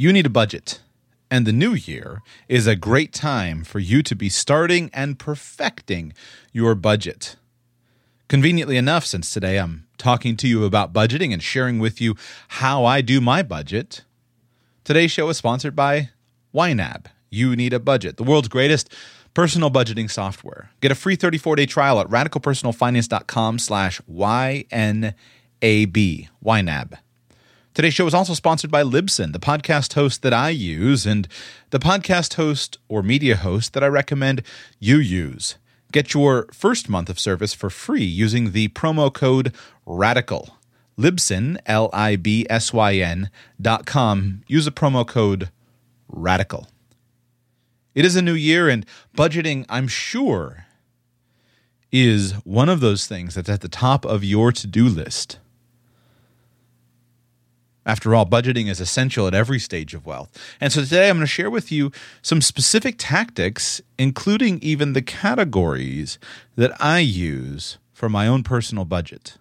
You need a budget, and the new year is a great time for you to be starting and perfecting your budget. Conveniently enough, since today I'm talking to you about budgeting and sharing with you how I do my budget, today's show is sponsored by YNAB. You need a budget, the world's greatest personal budgeting software. Get a free 34-day trial at radicalpersonalfinance.com slash YNAB. YNAB. Today's show is also sponsored by Libsyn, the podcast host that I use and the podcast host or media host that I recommend you use. Get your first month of service for free using the promo code RADICAL. Libsyn, L I B S Y N dot com. Use the promo code RADICAL. It is a new year, and budgeting, I'm sure, is one of those things that's at the top of your to do list. After all, budgeting is essential at every stage of wealth. And so today I'm going to share with you some specific tactics, including even the categories that I use for my own personal budget.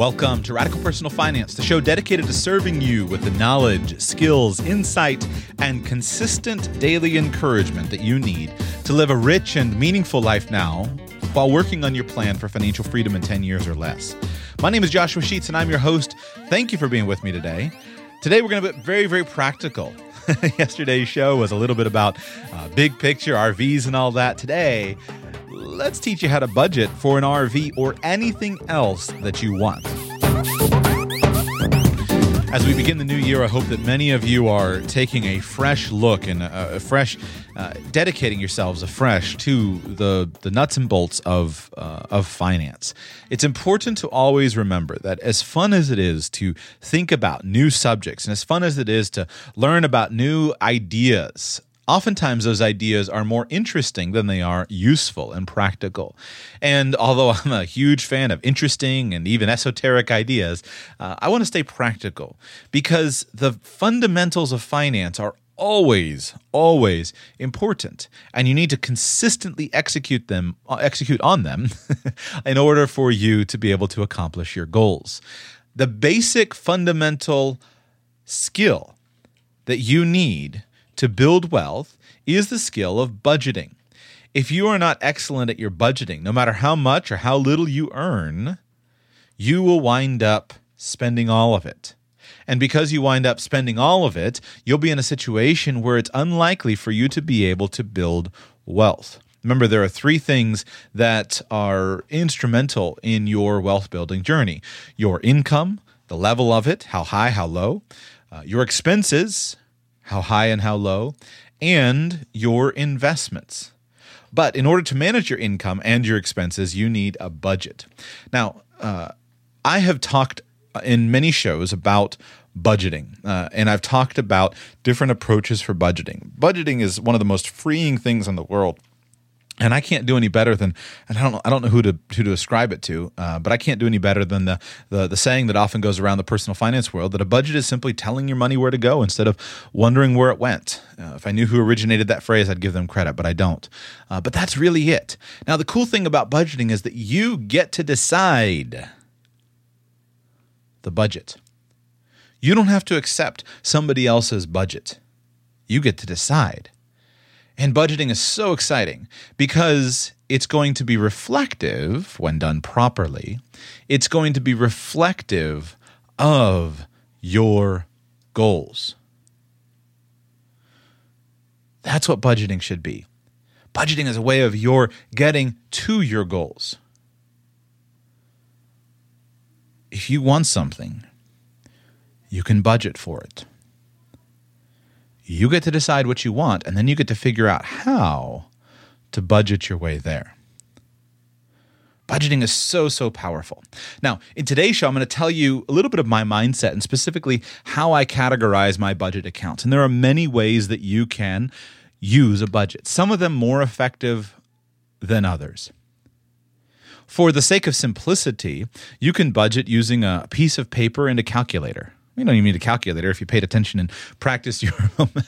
Welcome to Radical Personal Finance, the show dedicated to serving you with the knowledge, skills, insight, and consistent daily encouragement that you need to live a rich and meaningful life now while working on your plan for financial freedom in 10 years or less. My name is Joshua Sheets, and I'm your host. Thank you for being with me today. Today, we're going to be very, very practical. Yesterday's show was a little bit about uh, big picture, RVs, and all that. Today, let's teach you how to budget for an RV or anything else that you want. As we begin the new year, I hope that many of you are taking a fresh look and a, a fresh, uh, dedicating yourselves afresh to the the nuts and bolts of uh, of finance. It's important to always remember that as fun as it is to think about new subjects, and as fun as it is to learn about new ideas oftentimes those ideas are more interesting than they are useful and practical. And although I'm a huge fan of interesting and even esoteric ideas, uh, I want to stay practical because the fundamentals of finance are always always important and you need to consistently execute them uh, execute on them in order for you to be able to accomplish your goals the basic fundamental skill that you need to build wealth is the skill of budgeting. If you are not excellent at your budgeting, no matter how much or how little you earn, you will wind up spending all of it. And because you wind up spending all of it, you'll be in a situation where it's unlikely for you to be able to build wealth. Remember, there are three things that are instrumental in your wealth building journey your income, the level of it, how high, how low, uh, your expenses, how high and how low, and your investments. But in order to manage your income and your expenses, you need a budget. Now, uh, I have talked in many shows about budgeting, uh, and I've talked about different approaches for budgeting. Budgeting is one of the most freeing things in the world and I can't do any better than and I don't know I don't know who to who to ascribe it to, uh, but I can't do any better than the, the the saying that often goes around the personal finance world that a budget is simply telling your money where to go instead of wondering where it went. Uh, if I knew who originated that phrase, I'd give them credit, but I don't. Uh, but that's really it. Now the cool thing about budgeting is that you get to decide the budget. You don't have to accept somebody else's budget. You get to decide. And budgeting is so exciting because it's going to be reflective when done properly. It's going to be reflective of your goals. That's what budgeting should be. Budgeting is a way of your getting to your goals. If you want something, you can budget for it. You get to decide what you want, and then you get to figure out how to budget your way there. Budgeting is so, so powerful. Now, in today's show, I'm going to tell you a little bit of my mindset and specifically how I categorize my budget accounts. And there are many ways that you can use a budget, some of them more effective than others. For the sake of simplicity, you can budget using a piece of paper and a calculator. You don't even need a calculator if you paid attention and practiced your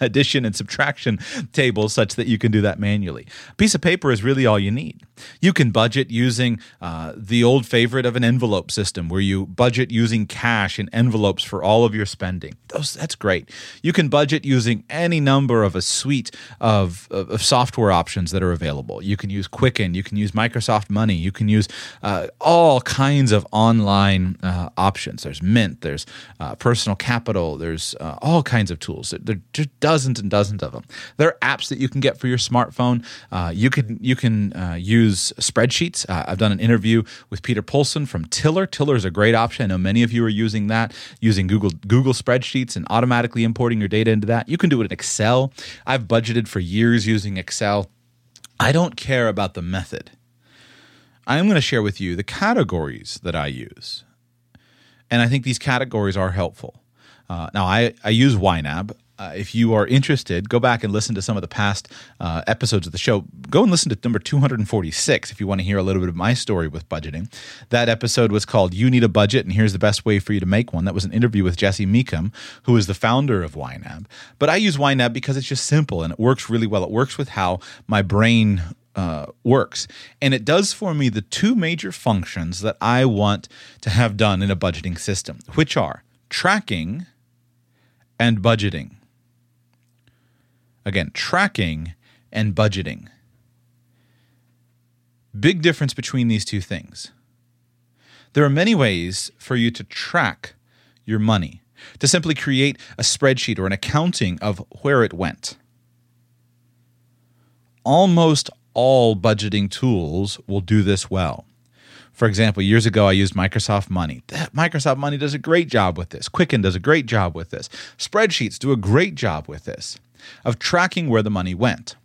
addition and subtraction tables such that you can do that manually. A piece of paper is really all you need. You can budget using uh, the old favorite of an envelope system where you budget using cash in envelopes for all of your spending. Those, that's great. You can budget using any number of a suite of, of, of software options that are available. You can use Quicken, you can use Microsoft Money, you can use uh, all kinds of online uh, options. There's Mint, there's uh, personal capital. There's uh, all kinds of tools. There are dozens and dozens of them. There are apps that you can get for your smartphone. Uh, you can you can uh, use spreadsheets. Uh, I've done an interview with Peter Polson from Tiller. Tiller is a great option. I know many of you are using that, using Google Google spreadsheets and automatically importing your data into that. You can do it in Excel. I've budgeted for years using Excel. I don't care about the method. I'm going to share with you the categories that I use. And I think these categories are helpful. Uh, now, I, I use YNAB. Uh, if you are interested, go back and listen to some of the past uh, episodes of the show. Go and listen to number 246 if you want to hear a little bit of my story with budgeting. That episode was called You Need a Budget, and here's the best way for you to make one. That was an interview with Jesse Mecham, who is the founder of YNAB. But I use YNAB because it's just simple and it works really well. It works with how my brain uh, works. And it does for me the two major functions that I want to have done in a budgeting system, which are tracking and budgeting. Again, tracking and budgeting. Big difference between these two things. There are many ways for you to track your money, to simply create a spreadsheet or an accounting of where it went. Almost all budgeting tools will do this well. For example, years ago, I used Microsoft Money. Microsoft Money does a great job with this. Quicken does a great job with this. Spreadsheets do a great job with this of tracking where the money went.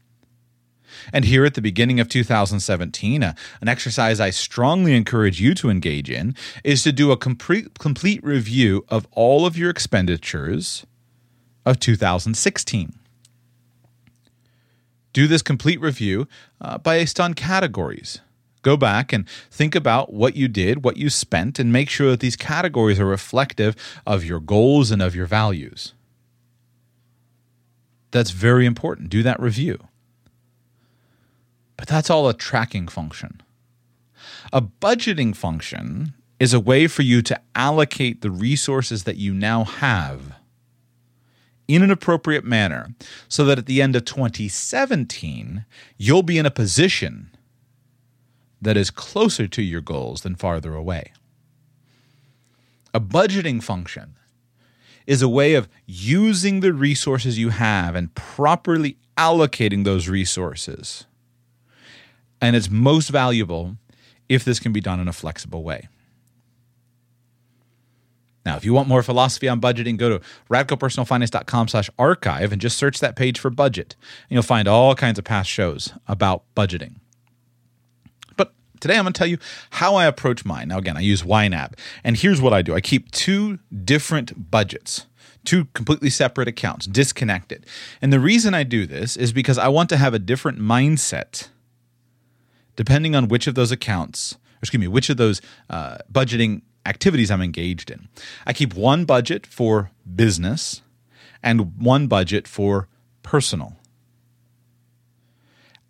And here at the beginning of 2017, uh, an exercise I strongly encourage you to engage in is to do a complete, complete review of all of your expenditures of 2016 do this complete review uh, based on categories. Go back and think about what you did, what you spent, and make sure that these categories are reflective of your goals and of your values. That's very important. Do that review. But that's all a tracking function. A budgeting function is a way for you to allocate the resources that you now have in an appropriate manner so that at the end of 2017, you'll be in a position that is closer to your goals than farther away. A budgeting function is a way of using the resources you have and properly allocating those resources. And it's most valuable if this can be done in a flexible way. Now, if you want more philosophy on budgeting, go to radicalpersonalfinance.com slash archive and just search that page for budget. And you'll find all kinds of past shows about budgeting. But today I'm going to tell you how I approach mine. Now, again, I use YNAB. And here's what I do I keep two different budgets two completely separate accounts, disconnected. And the reason I do this is because I want to have a different mindset depending on which of those accounts, excuse me, which of those uh, budgeting activities I'm engaged in. I keep one budget for business and one budget for personal.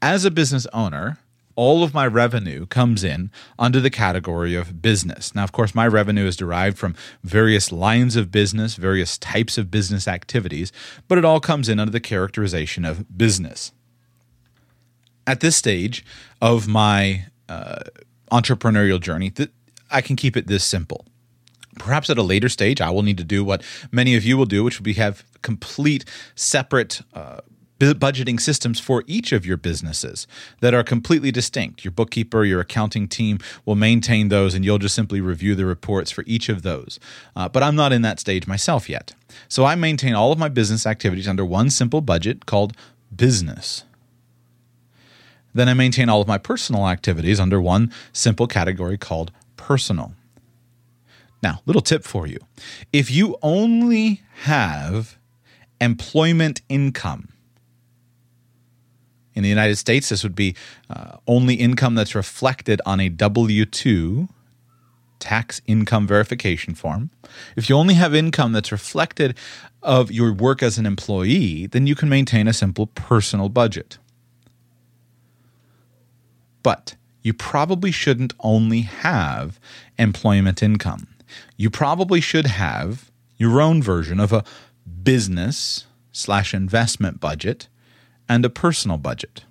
As a business owner, all of my revenue comes in under the category of business. Now, of course, my revenue is derived from various lines of business, various types of business activities, but it all comes in under the characterization of business. At this stage of my uh, entrepreneurial journey, th- I can keep it this simple. Perhaps at a later stage, I will need to do what many of you will do, which will be have complete separate uh, budgeting systems for each of your businesses that are completely distinct. Your bookkeeper, your accounting team will maintain those, and you'll just simply review the reports for each of those. Uh, but I'm not in that stage myself yet. So I maintain all of my business activities under one simple budget called business. Then I maintain all of my personal activities under one simple category called personal. Now, little tip for you. If you only have employment income, in the United States, this would be uh, only income that's reflected on a W 2 tax income verification form. If you only have income that's reflected of your work as an employee, then you can maintain a simple personal budget. But you probably shouldn't only have employment income. You probably should have your own version of a business slash investment budget and a personal budget.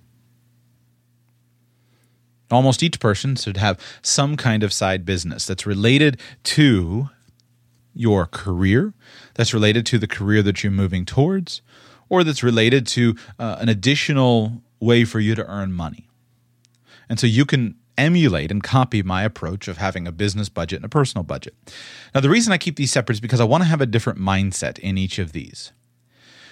Almost each person should have some kind of side business that's related to your career, that's related to the career that you're moving towards, or that's related to uh, an additional way for you to earn money. And so you can emulate and copy my approach of having a business budget and a personal budget. Now, the reason I keep these separate is because I want to have a different mindset in each of these.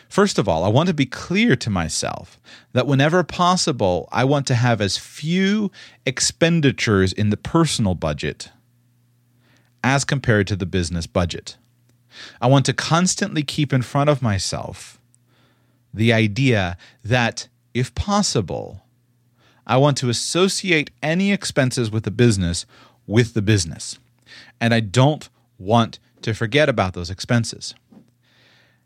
First of all, I want to be clear to myself that whenever possible, I want to have as few expenditures in the personal budget as compared to the business budget. I want to constantly keep in front of myself the idea that, if possible, I want to associate any expenses with the business with the business. And I don't want to forget about those expenses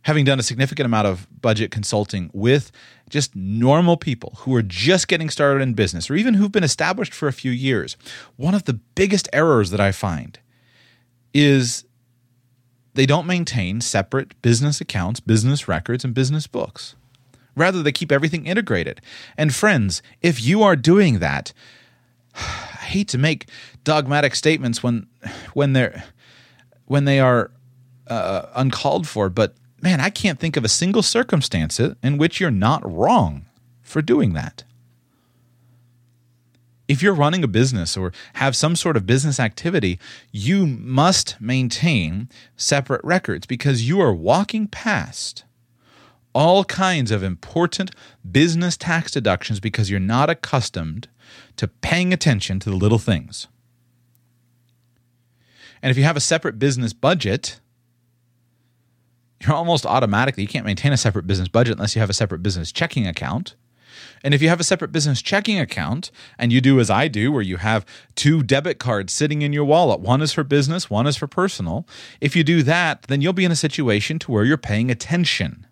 having done a significant amount of budget consulting with just normal people who are just getting started in business or even who've been established for a few years, one of the biggest errors that I find is they don't maintain separate business accounts, business records, and business books. Rather, they keep everything integrated. And friends, if you are doing that, I hate to make dogmatic statements when when they're when they are uh, uncalled for, but man, I can't think of a single circumstance in which you're not wrong for doing that. If you're running a business or have some sort of business activity, you must maintain separate records because you are walking past all kinds of important business tax deductions because you're not accustomed to paying attention to the little things. And if you have a separate business budget, you're almost automatically, you can't maintain a separate business budget unless you have a separate business checking account. And if you have a separate business checking account and you do as I do, where you have two debit cards sitting in your wallet, one is for business, one is for personal, if you do that, then you'll be in a situation to where you're paying attention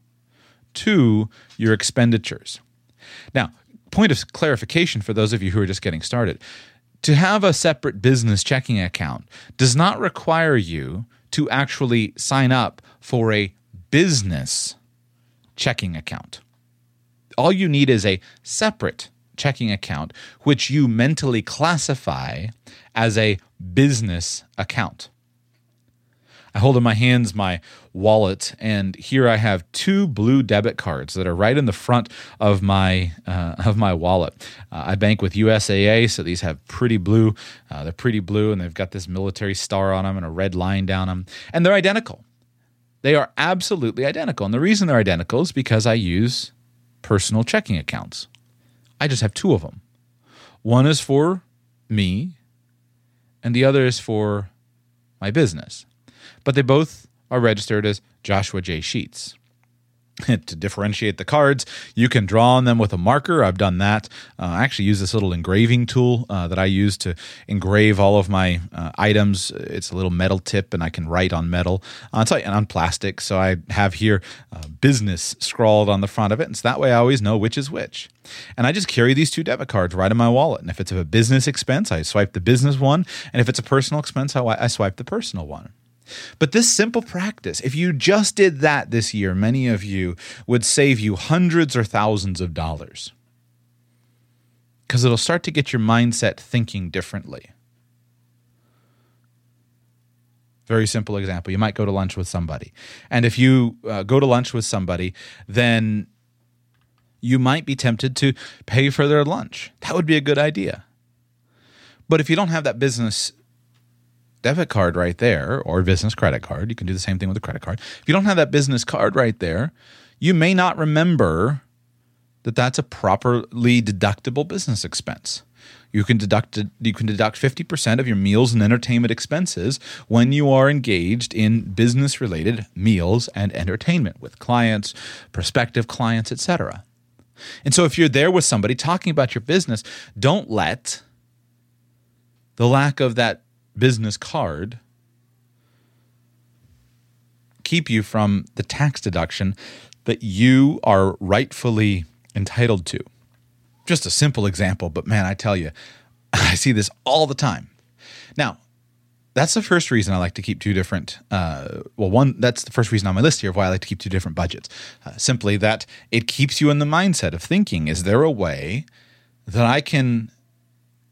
to your expenditures. Now, point of clarification for those of you who are just getting started to have a separate business checking account does not require you to actually sign up for a business checking account. All you need is a separate checking account, which you mentally classify as a business account. I hold in my hands my wallet, and here I have two blue debit cards that are right in the front of my uh, of my wallet. Uh, I bank with USAA, so these have pretty blue. Uh, they're pretty blue, and they've got this military star on them and a red line down them, and they're identical. They are absolutely identical, and the reason they're identical is because I use personal checking accounts. I just have two of them. One is for me, and the other is for my business but they both are registered as Joshua J. Sheets. to differentiate the cards, you can draw on them with a marker. I've done that. Uh, I actually use this little engraving tool uh, that I use to engrave all of my uh, items. It's a little metal tip, and I can write on metal. Uh, like, on plastic. So I have here uh, business scrawled on the front of it. And so that way I always know which is which. And I just carry these two debit cards right in my wallet. And if it's a business expense, I swipe the business one. And if it's a personal expense, I, I swipe the personal one. But this simple practice, if you just did that this year, many of you would save you hundreds or thousands of dollars. Because it'll start to get your mindset thinking differently. Very simple example. You might go to lunch with somebody. And if you uh, go to lunch with somebody, then you might be tempted to pay for their lunch. That would be a good idea. But if you don't have that business debit card right there or business credit card, you can do the same thing with a credit card. If you don't have that business card right there, you may not remember that that's a properly deductible business expense. You can deduct you can deduct 50% of your meals and entertainment expenses when you are engaged in business related meals and entertainment with clients, prospective clients, etc. And so if you're there with somebody talking about your business, don't let the lack of that business card keep you from the tax deduction that you are rightfully entitled to. Just a simple example, but man, I tell you, I see this all the time. Now, that's the first reason I like to keep two different. Uh, well, one that's the first reason on my list here of why I like to keep two different budgets. Uh, simply that it keeps you in the mindset of thinking: Is there a way that I can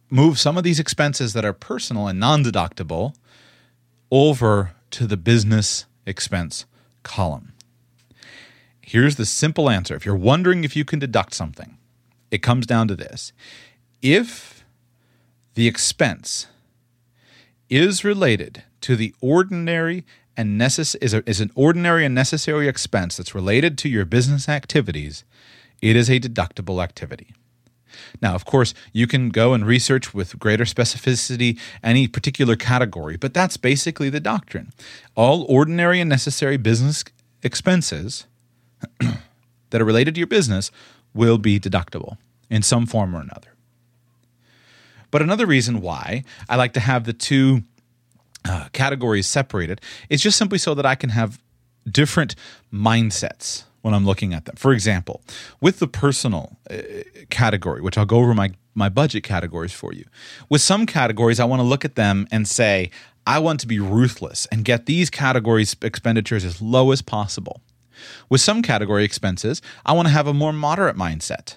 move some of these expenses that are personal and non-deductible over to the business expense column? Here's the simple answer. If you're wondering if you can deduct something, it comes down to this: if the expense is related to the ordinary and necess- is, a, is an ordinary and necessary expense that's related to your business activities, it is a deductible activity. Now, of course, you can go and research with greater specificity any particular category, but that's basically the doctrine. All ordinary and necessary business expenses that are related to your business will be deductible in some form or another. But another reason why I like to have the two uh, categories separated is just simply so that I can have different mindsets when I'm looking at them. For example, with the personal uh, category, which I'll go over my my budget categories for you. With some categories, I want to look at them and say, I want to be ruthless and get these categories expenditures as low as possible. With some category expenses, I want to have a more moderate mindset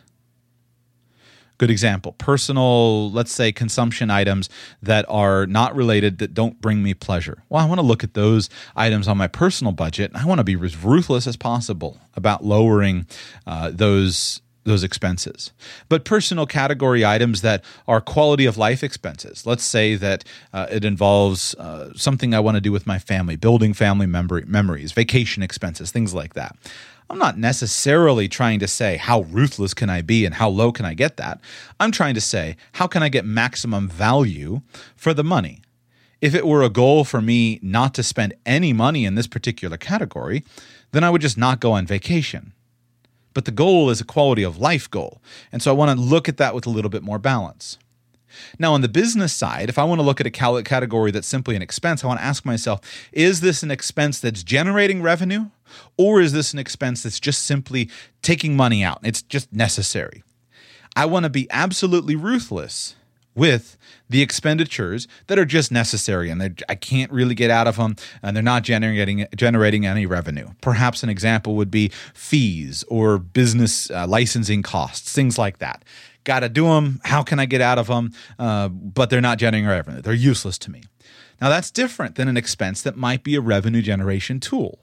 good example personal let's say consumption items that are not related that don't bring me pleasure well i want to look at those items on my personal budget i want to be as ruthless as possible about lowering uh, those those expenses. But personal category items that are quality of life expenses. Let's say that uh, it involves uh, something I want to do with my family, building family memory, memories, vacation expenses, things like that. I'm not necessarily trying to say how ruthless can I be and how low can I get that. I'm trying to say how can I get maximum value for the money. If it were a goal for me not to spend any money in this particular category, then I would just not go on vacation. But the goal is a quality of life goal. And so I want to look at that with a little bit more balance. Now, on the business side, if I want to look at a category that's simply an expense, I want to ask myself is this an expense that's generating revenue, or is this an expense that's just simply taking money out? It's just necessary. I want to be absolutely ruthless with the expenditures that are just necessary and I can't really get out of them and they're not generating generating any revenue. Perhaps an example would be fees or business uh, licensing costs, things like that got to do them. How can I get out of them? Uh, but they're not generating revenue. They're useless to me. Now, that's different than an expense that might be a revenue generation tool.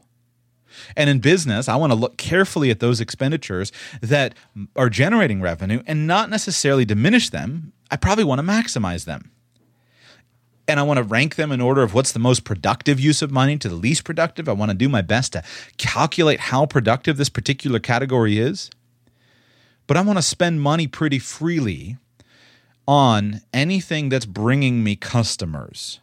And in business, I want to look carefully at those expenditures that are generating revenue and not necessarily diminish them. I probably want to maximize them. And I want to rank them in order of what's the most productive use of money to the least productive. I want to do my best to calculate how productive this particular category is but I want to spend money pretty freely on anything that's bringing me customers.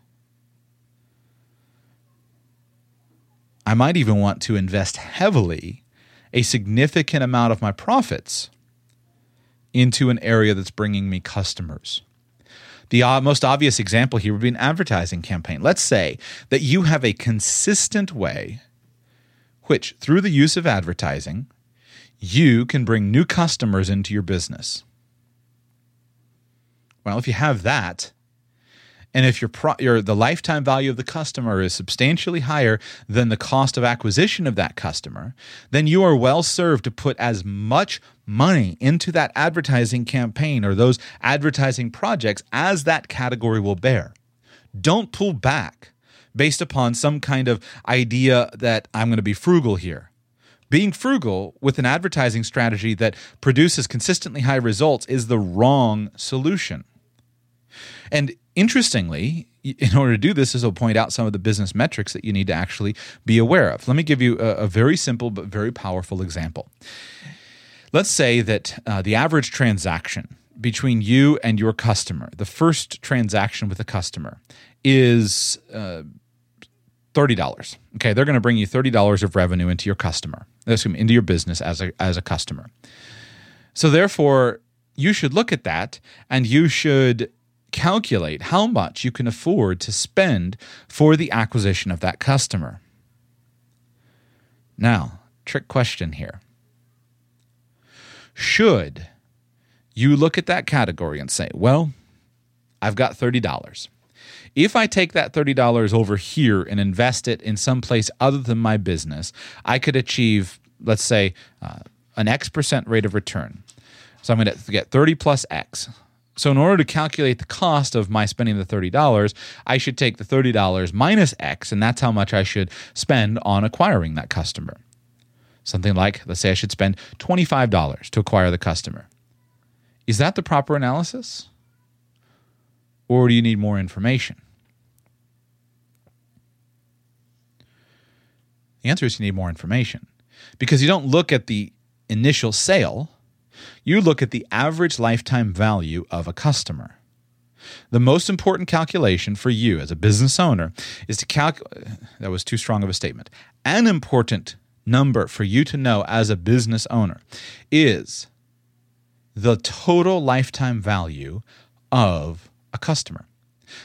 I might even want to invest heavily a significant amount of my profits into an area that's bringing me customers. The most obvious example here would be an advertising campaign. Let's say that you have a consistent way, which through the use of advertising, you can bring new customers into your business. Well, if you have that, and if your, pro, your the lifetime value of the customer is substantially higher than the cost of acquisition of that customer, then you are well served to put as much money into that advertising campaign or those advertising projects as that category will bear. Don't pull back based upon some kind of idea that I'm going to be frugal here being frugal with an advertising strategy that produces consistently high results is the wrong solution. And interestingly, in order to do this, is will point out some of the business metrics that you need to actually be aware of. Let me give you a, a very simple but very powerful example. Let's say that uh, the average transaction between you and your customer, the first transaction with a customer, is uh, $30. Okay, they're going to bring you $30 of revenue into your customer, excuse me, into your business as a, as a customer. So therefore, you should look at that and you should calculate how much you can afford to spend for the acquisition of that customer. Now, trick question here. Should you look at that category and say, well, I've got $30. If I take that $30 over here and invest it in some place other than my business, I could achieve, let's say, uh, an X percent rate of return. So I'm going to get 30 plus X. So, in order to calculate the cost of my spending the $30, I should take the $30 minus X, and that's how much I should spend on acquiring that customer. Something like, let's say I should spend $25 to acquire the customer. Is that the proper analysis? Or do you need more information? The answer is you need more information because you don't look at the initial sale, you look at the average lifetime value of a customer. The most important calculation for you as a business owner is to calculate, that was too strong of a statement. An important number for you to know as a business owner is the total lifetime value of a customer.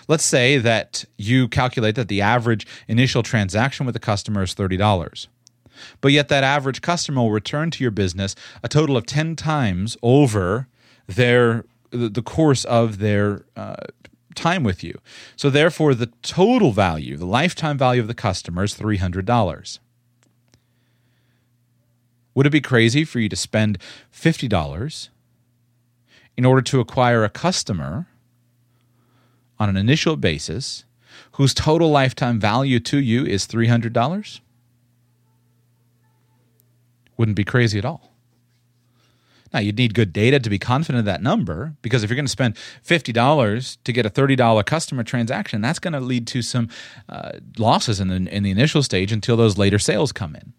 Let's say that you calculate that the average initial transaction with a customer is $30. But yet, that average customer will return to your business a total of 10 times over their the course of their uh, time with you. So, therefore, the total value, the lifetime value of the customer is $300. Would it be crazy for you to spend $50 in order to acquire a customer on an initial basis whose total lifetime value to you is $300? Wouldn't be crazy at all. Now, you'd need good data to be confident of that number because if you're going to spend $50 to get a $30 customer transaction, that's going to lead to some uh, losses in the, in the initial stage until those later sales come in.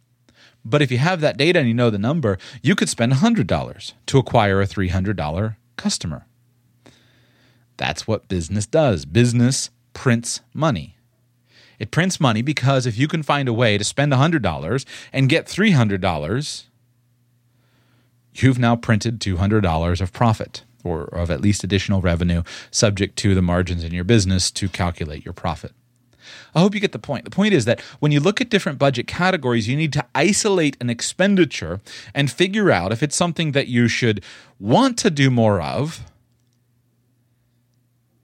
But if you have that data and you know the number, you could spend $100 to acquire a $300 customer. That's what business does. Business prints money. It prints money because if you can find a way to spend $100 and get $300, you've now printed $200 of profit or of at least additional revenue subject to the margins in your business to calculate your profit. I hope you get the point. The point is that when you look at different budget categories, you need to isolate an expenditure and figure out if it's something that you should want to do more of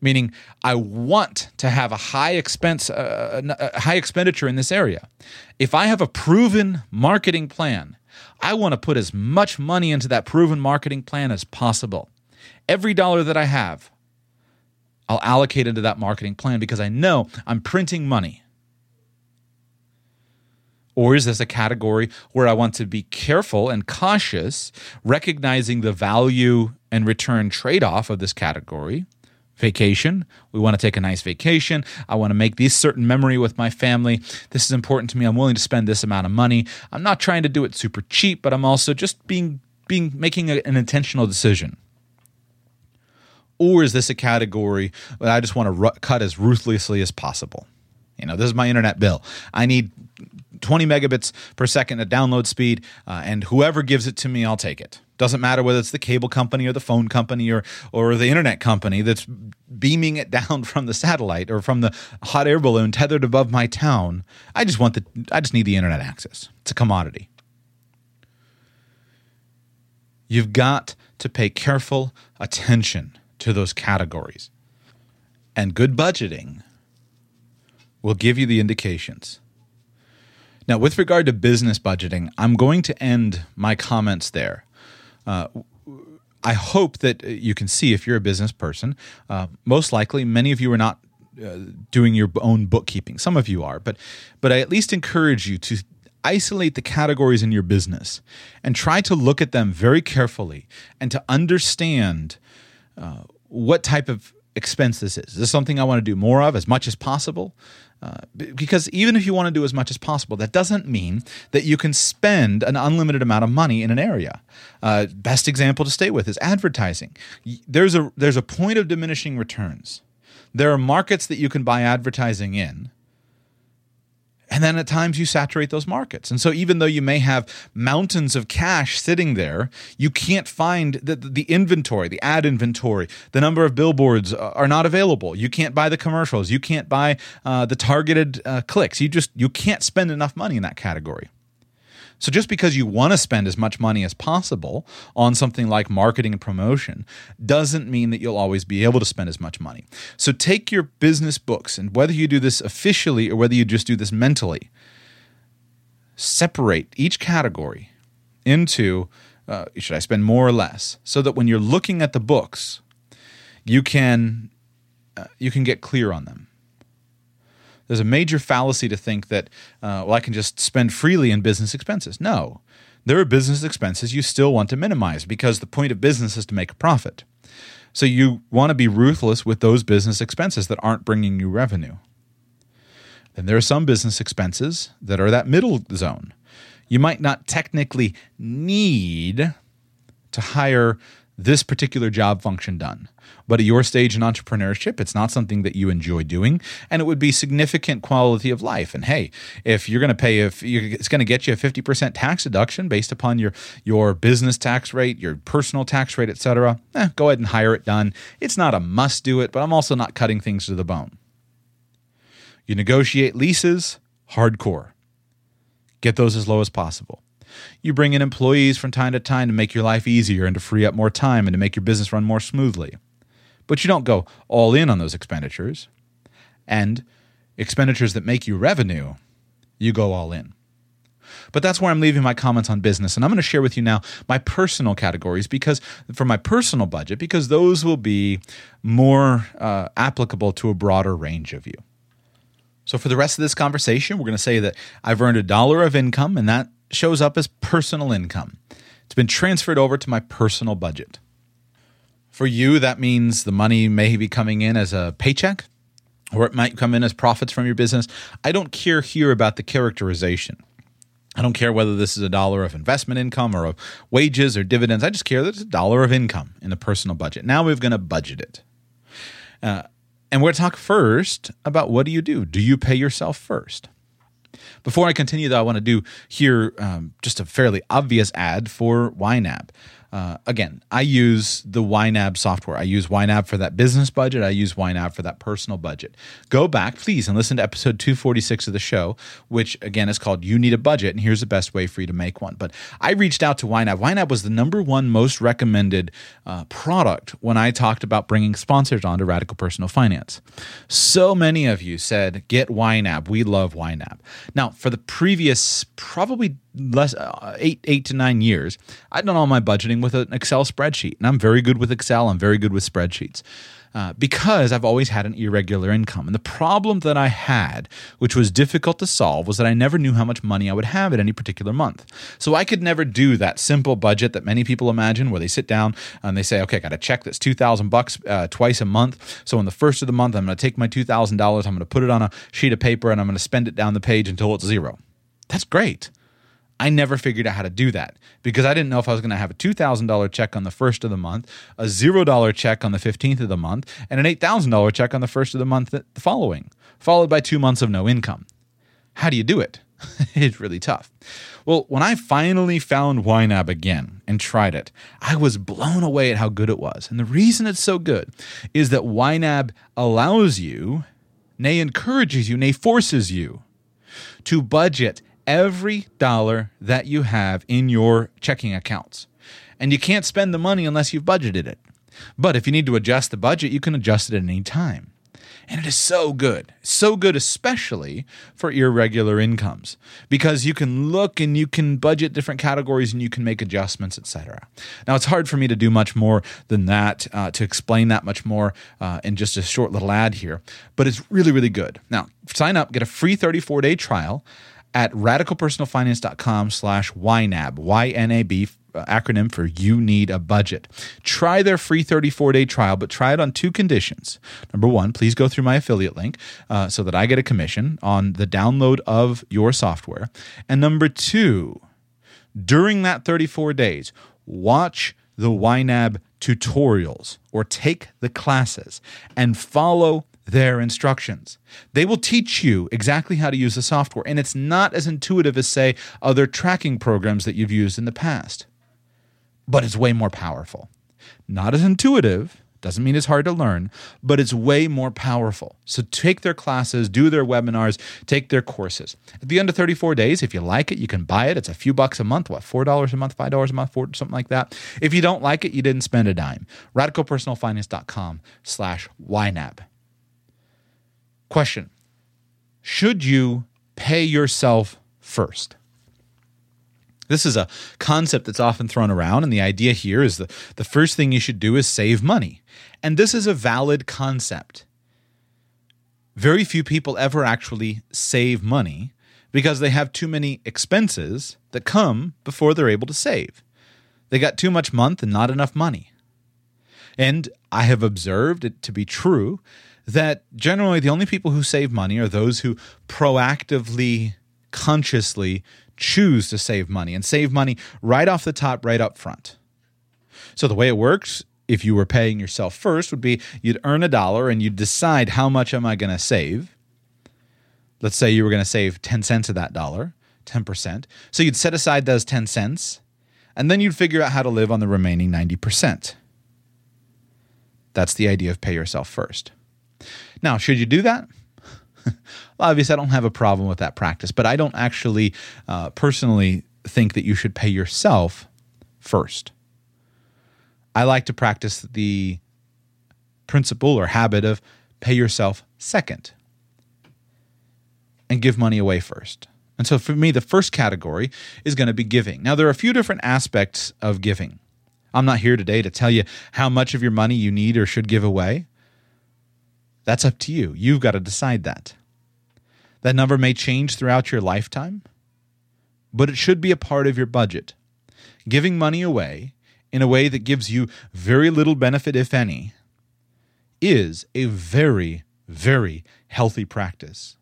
meaning I want to have a high expense, uh, a high expenditure in this area. If I have a proven marketing plan, I want to put as much money into that proven marketing plan as possible. Every dollar that I have, I'll allocate into that marketing plan because I know I'm printing money. Or is this a category where I want to be careful and cautious, recognizing the value and return trade off of this category? Vacation. We want to take a nice vacation. I want to make this certain memory with my family. This is important to me. I'm willing to spend this amount of money. I'm not trying to do it super cheap, but I'm also just being being making a, an intentional decision. Or is this a category that I just want to cut as ruthlessly as possible? You know, this is my internet bill. I need 20 megabits per second at download speed, uh, and whoever gives it to me, I'll take it. Doesn't matter whether it's the cable company or the phone company or or the internet company that's beaming it down from the satellite or from the hot air balloon tethered above my town. I just want the I just need the internet access. It's a commodity. You've got to pay careful attention to those categories. And good budgeting will give you the indications. Now, with regard to business budgeting, I'm going to end my comments there. Uh, I hope that you can see if you're a business person. Uh, most likely, many of you are not uh, doing your own bookkeeping. Some of you are, but but I at least encourage you to isolate the categories in your business and try to look at them very carefully and to understand uh, what type of expense this is. Is this something I want to do more of as much as possible? Uh, because even if you want to do as much as possible, that doesn't mean that you can spend an unlimited amount of money in an area. Uh, best example to stay with is advertising. There's a there's a point of diminishing returns. There are markets that you can buy advertising in, And then at times you saturate those markets. And so even though you may have mountains of cash sitting there, you can't find the, the inventory, the ad inventory, the number of billboards are not available. You can't buy the commercials. You can't buy uh, the targeted uh, clicks. You just you can't spend enough money in that category. So just because you want to spend as much money as possible on something like marketing and promotion doesn't mean that you'll always be able to spend as much money. So take your business books and whether you do this officially or whether you just do this mentally, separate each category into uh, should I spend more or less so that when you're looking at the books, you can uh, you can get clear on them there's a major fallacy to think that, uh, well, I can just spend freely in business expenses. No, there are business expenses you still want to minimize because the point of business is to make a profit. So you want to be ruthless with those business expenses that aren't bringing you revenue. Then there are some business expenses that are that middle zone. You might not technically need to hire this particular job function done. But at your stage in entrepreneurship, it's not something that you enjoy doing, and it would be significant quality of life. And hey, if you're going to pay, if it's going to get you a 50% tax deduction based upon your your business tax rate, your personal tax rate, etc., eh, go ahead and hire it done. It's not a must do it, but I'm also not cutting things to the bone. You negotiate leases, hardcore. Get those as low as possible. You bring in employees from time to time to make your life easier and to free up more time and to make your business run more smoothly. But you don't go all in on those expenditures. And expenditures that make you revenue, you go all in. But that's where I'm leaving my comments on business. And I'm going to share with you now my personal categories because for my personal budget, because those will be more uh, applicable to a broader range of you. So for the rest of this conversation, we're going to say that I've earned a dollar of income, and that shows up as personal income. It's been transferred over to my personal budget. For you, that means the money may be coming in as a paycheck or it might come in as profits from your business. I don't care here about the characterization. I don't care whether this is a dollar of investment income or of wages or dividends. I just care that it's a dollar of income in the personal budget. Now we're going to budget it. Uh, and we're to talk first about what do you do? Do you pay yourself first? Before I continue, though, I want to do here um, just a fairly obvious ad for YNAB. Uh, again, I use the YNAB software. I use YNAB for that business budget. I use YNAB for that personal budget. Go back, please, and listen to episode 246 of the show, which again is called You Need a Budget, and here's the best way for you to make one. But I reached out to YNAB. YNAB was the number one most recommended uh, product when I talked about bringing sponsors onto Radical Personal Finance. So many of you said, Get YNAB. We love YNAB. Now, for the previous probably less uh, eight eight to nine years, I've done all my budgeting with an Excel spreadsheet, and I'm very good with Excel. I'm very good with spreadsheets. Uh, because I've always had an irregular income. And the problem that I had, which was difficult to solve, was that I never knew how much money I would have at any particular month. So I could never do that simple budget that many people imagine, where they sit down and they say, "Okay, I got a check that's two thousand bucks uh, twice a month. So in the first of the month, I'm going to take my two thousand dollars, I'm going to put it on a sheet of paper, and I'm going to spend it down the page until it's zero." That's great. I never figured out how to do that because I didn't know if I was going to have a $2,000 check on the first of the month, a $0 check on the 15th of the month, and an $8,000 check on the first of the month the following, followed by two months of no income. How do you do it? it's really tough. Well, when I finally found YNAB again and tried it, I was blown away at how good it was. And the reason it's so good is that YNAB allows you, nay, encourages you, nay, forces you to budget every dollar that you have in your checking accounts. And you can't spend the money unless you've budgeted it. But if you need to adjust the budget, you can adjust it at any time. And it is so good. So good, especially for irregular incomes, because you can look and you can budget different categories and you can make adjustments, etc. Now, it's hard for me to do much more than that, uh, to explain that much more uh, in just a short little ad here, but it's really, really good. Now, sign up, get a free 34 day trial at radicalpersonalfinance.com slash YNAB, Y-N-A-B, uh, acronym for You Need a Budget. Try their free 34 day trial, but try it on two conditions. Number one, please go through my affiliate link uh, so that I get a commission on the download of your software. And number two, during that 34 days, watch the YNAB tutorials or take the classes and follow their instructions. They will teach you exactly how to use the software, and it's not as intuitive as, say, other tracking programs that you've used in the past, but it's way more powerful. Not as intuitive, doesn't mean it's hard to learn, but it's way more powerful. So take their classes, do their webinars, take their courses. At the end of 34 days, if you like it, you can buy it. It's a few bucks a month, what, $4 a month, $5 a month, four, something like that. If you don't like it, you didn't spend a dime. RadicalPersonalFinance.com slash YNAB. Question Should you pay yourself first? This is a concept that's often thrown around, and the idea here is that the first thing you should do is save money. And this is a valid concept. Very few people ever actually save money because they have too many expenses that come before they're able to save. They got too much month and not enough money. And I have observed it to be true that generally the only people who save money are those who proactively, consciously choose to save money and save money right off the top, right up front. So the way it works, if you were paying yourself first, would be you'd earn a dollar and you'd decide how much am I going to save. Let's say you were going to save 10 cents of that dollar, 10%. So you'd set aside those 10 cents and then you'd figure out how to live on the remaining 90%. That's the idea of pay yourself first. Now, should you do that? obviously, I don't have a problem with that practice, but I don't actually uh, personally think that you should pay yourself first. I like to practice the principle or habit of pay yourself second and give money away first. And so for me, the first category is going to be giving. Now, there are a few different aspects of giving. I'm not here today to tell you how much of your money you need or should give away. That's up to you. You've got to decide that. That number may change throughout your lifetime, but it should be a part of your budget. Giving money away in a way that gives you very little benefit, if any, is a very, very healthy practice.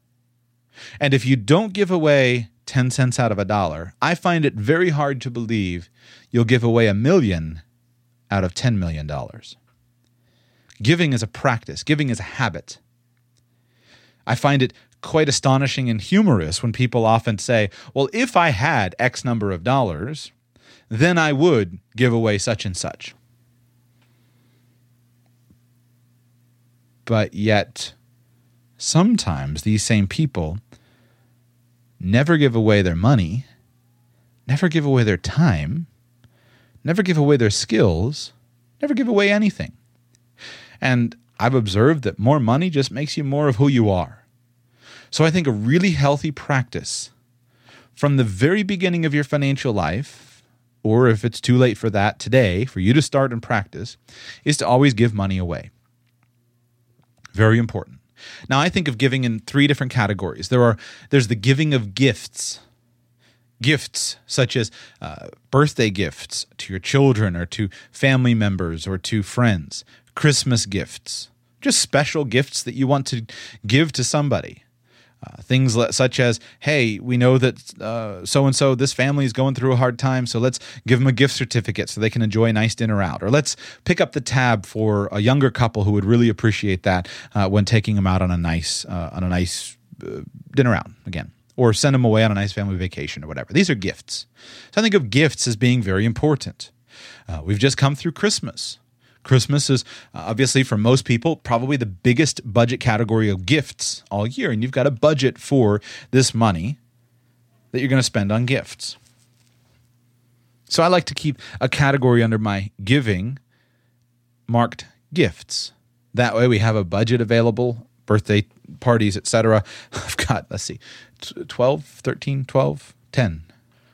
And if you don't give away 10 cents out of a dollar, I find it very hard to believe you'll give away a million out of $10 million. Giving is a practice, giving is a habit. I find it quite astonishing and humorous when people often say, Well, if I had X number of dollars, then I would give away such and such. But yet, sometimes these same people never give away their money, never give away their time, never give away their skills, never give away anything. And I've observed that more money just makes you more of who you are. So I think a really healthy practice from the very beginning of your financial life, or if it's too late for that today, for you to start and practice, is to always give money away. Very important. Now I think of giving in three different categories. There are there's the giving of gifts gifts such as uh, birthday gifts to your children or to family members or to friends, Christmas gifts, just special gifts that you want to give to somebody. Uh, things such as, hey, we know that so and so, this family is going through a hard time, so let's give them a gift certificate so they can enjoy a nice dinner out. Or let's pick up the tab for a younger couple who would really appreciate that uh, when taking them out on a nice uh, on a nice uh, dinner out again. Or send them away on a nice family vacation or whatever. These are gifts. So I think of gifts as being very important. Uh, we've just come through Christmas. Christmas is uh, obviously for most people probably the biggest budget category of gifts all year. And you've got a budget for this money that you're going to spend on gifts. So I like to keep a category under my giving marked gifts. That way we have a budget available, birthday parties, etc. I've got, let's see, 12, 13, 12, 10,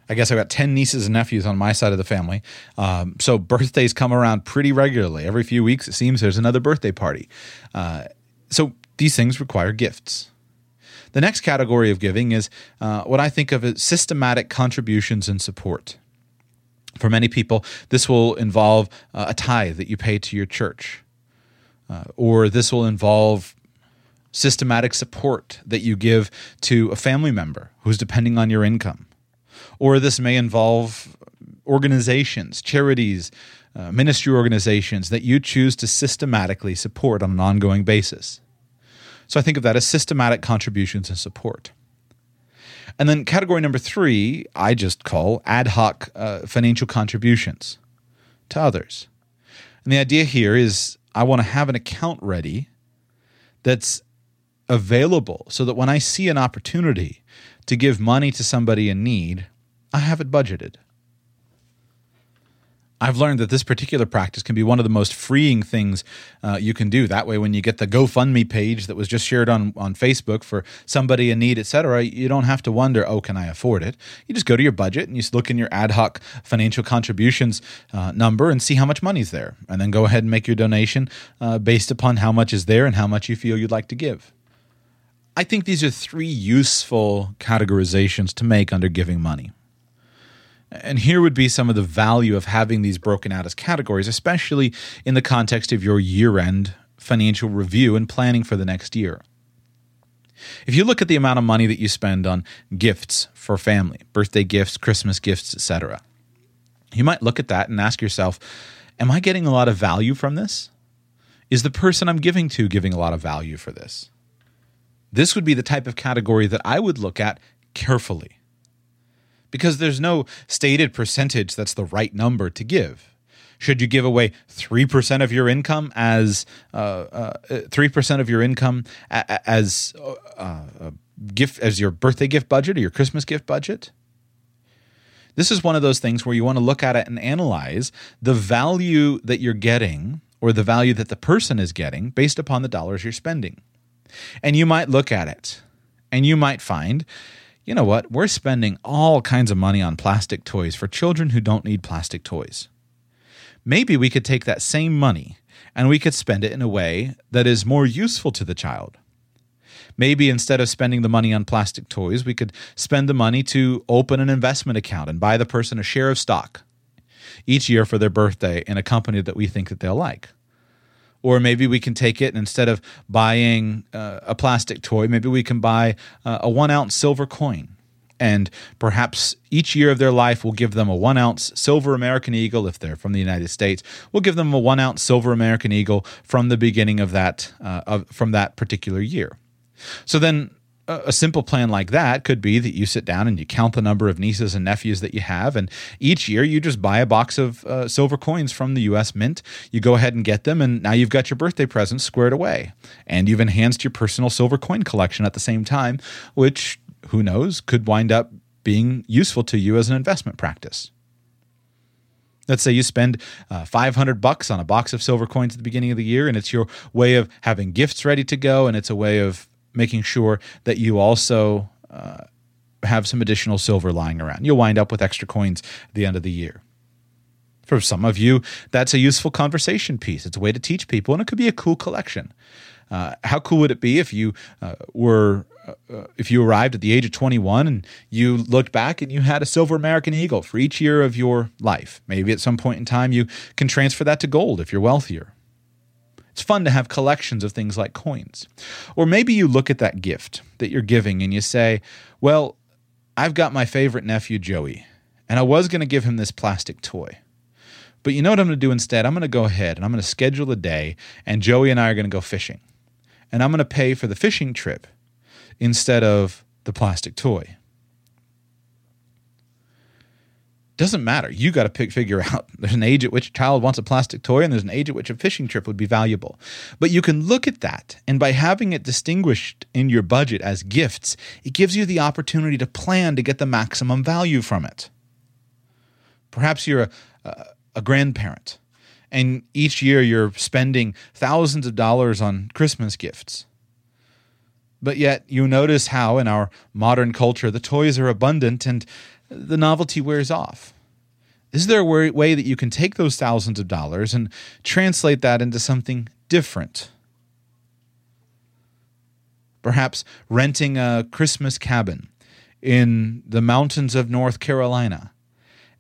I guess I've got 10 nieces and nephews on my side of the family. Um, so birthdays come around pretty regularly. Every few weeks, it seems there's another birthday party. Uh, so these things require gifts. The next category of giving is uh, what I think of as systematic contributions and support. For many people, this will involve uh, a tithe that you pay to your church, uh, or this will involve systematic support that you give to a family member who's depending on your income or this may involve organizations, charities, uh, ministry organizations that you choose to systematically support on an ongoing basis. So I think of that as systematic contributions and support. And then category number three, I just call ad hoc uh, financial contributions to others. And the idea here is I want to have an account ready that's available so that when I see an opportunity to give money to somebody in need, I have it budgeted. I've learned that this particular practice can be one of the most freeing things uh, you can do. That way, when you get the GoFundMe page that was just shared on, on Facebook for somebody in need, etc., you don't have to wonder, oh, can I afford it? You just go to your budget and you look in your ad hoc financial contributions uh, number and see how much money's there, and then go ahead and make your donation uh, based upon how much is there and how much you feel you'd like to give. I think these are three useful categorizations to make under giving money. And here would be some of the value of having these broken out as categories, especially in the context of your year end financial review and planning for the next year. If you look at the amount of money that you spend on gifts for family, birthday gifts, Christmas gifts, etc., you might look at that and ask yourself, Am I getting a lot of value from this? Is the person I'm giving to giving a lot of value for this? This would be the type of category that I would look at carefully because there's no stated percentage that's the right number to give. Should you give away 3% of your income as uh, uh, 3% of your income as uh, a gift as your birthday gift budget or your Christmas gift budget? This is one of those things where you want to look at it and analyze the value that you're getting or the value that the person is getting based upon the dollars you're spending. And you might look at it and you might find you know what? We're spending all kinds of money on plastic toys for children who don't need plastic toys. Maybe we could take that same money and we could spend it in a way that is more useful to the child. Maybe instead of spending the money on plastic toys, we could spend the money to open an investment account and buy the person a share of stock each year for their birthday in a company that we think that they'll like. Or maybe we can take it and instead of buying uh, a plastic toy, maybe we can buy uh, a one ounce silver coin. And perhaps each year of their life, we'll give them a one ounce silver American Eagle if they're from the United States. We'll give them a one ounce silver American Eagle from the beginning of that, uh, of, from that particular year. So then a simple plan like that could be that you sit down and you count the number of nieces and nephews that you have, and each year you just buy a box of uh, silver coins from the U.S. Mint. You go ahead and get them, and now you've got your birthday presents squared away, and you've enhanced your personal silver coin collection at the same time, which who knows could wind up being useful to you as an investment practice. Let's say you spend uh, 500 bucks on a box of silver coins at the beginning of the year, and it's your way of having gifts ready to go, and it's a way of making sure that you also uh, have some additional silver lying around. You'll wind up with extra coins at the end of the year. For some of you, that's a useful conversation piece. It's a way to teach people, and it could be a cool collection. Uh, how cool would it be if you uh, were uh, uh if you arrived at the age of 21 and you looked back and you had a silver American Eagle for each year of your life? Maybe at some point in time you can transfer that to gold if you're wealthier. It's fun to have collections of things like coins. Or maybe you look at that gift that you're giving and you say, Well, I've got my favorite nephew, Joey, and I was going to give him this plastic toy. But you know what I'm going to do instead? I'm going to go ahead and I'm going to schedule a day, and Joey and I are going to go fishing. And I'm going to pay for the fishing trip instead of the plastic toy. Doesn't matter. You got to pick, figure out there's an age at which a child wants a plastic toy and there's an age at which a fishing trip would be valuable. But you can look at that, and by having it distinguished in your budget as gifts, it gives you the opportunity to plan to get the maximum value from it. Perhaps you're a, a, a grandparent, and each year you're spending thousands of dollars on Christmas gifts. But yet, you notice how in our modern culture the toys are abundant and the novelty wears off. Is there a way that you can take those thousands of dollars and translate that into something different? Perhaps renting a Christmas cabin in the mountains of North Carolina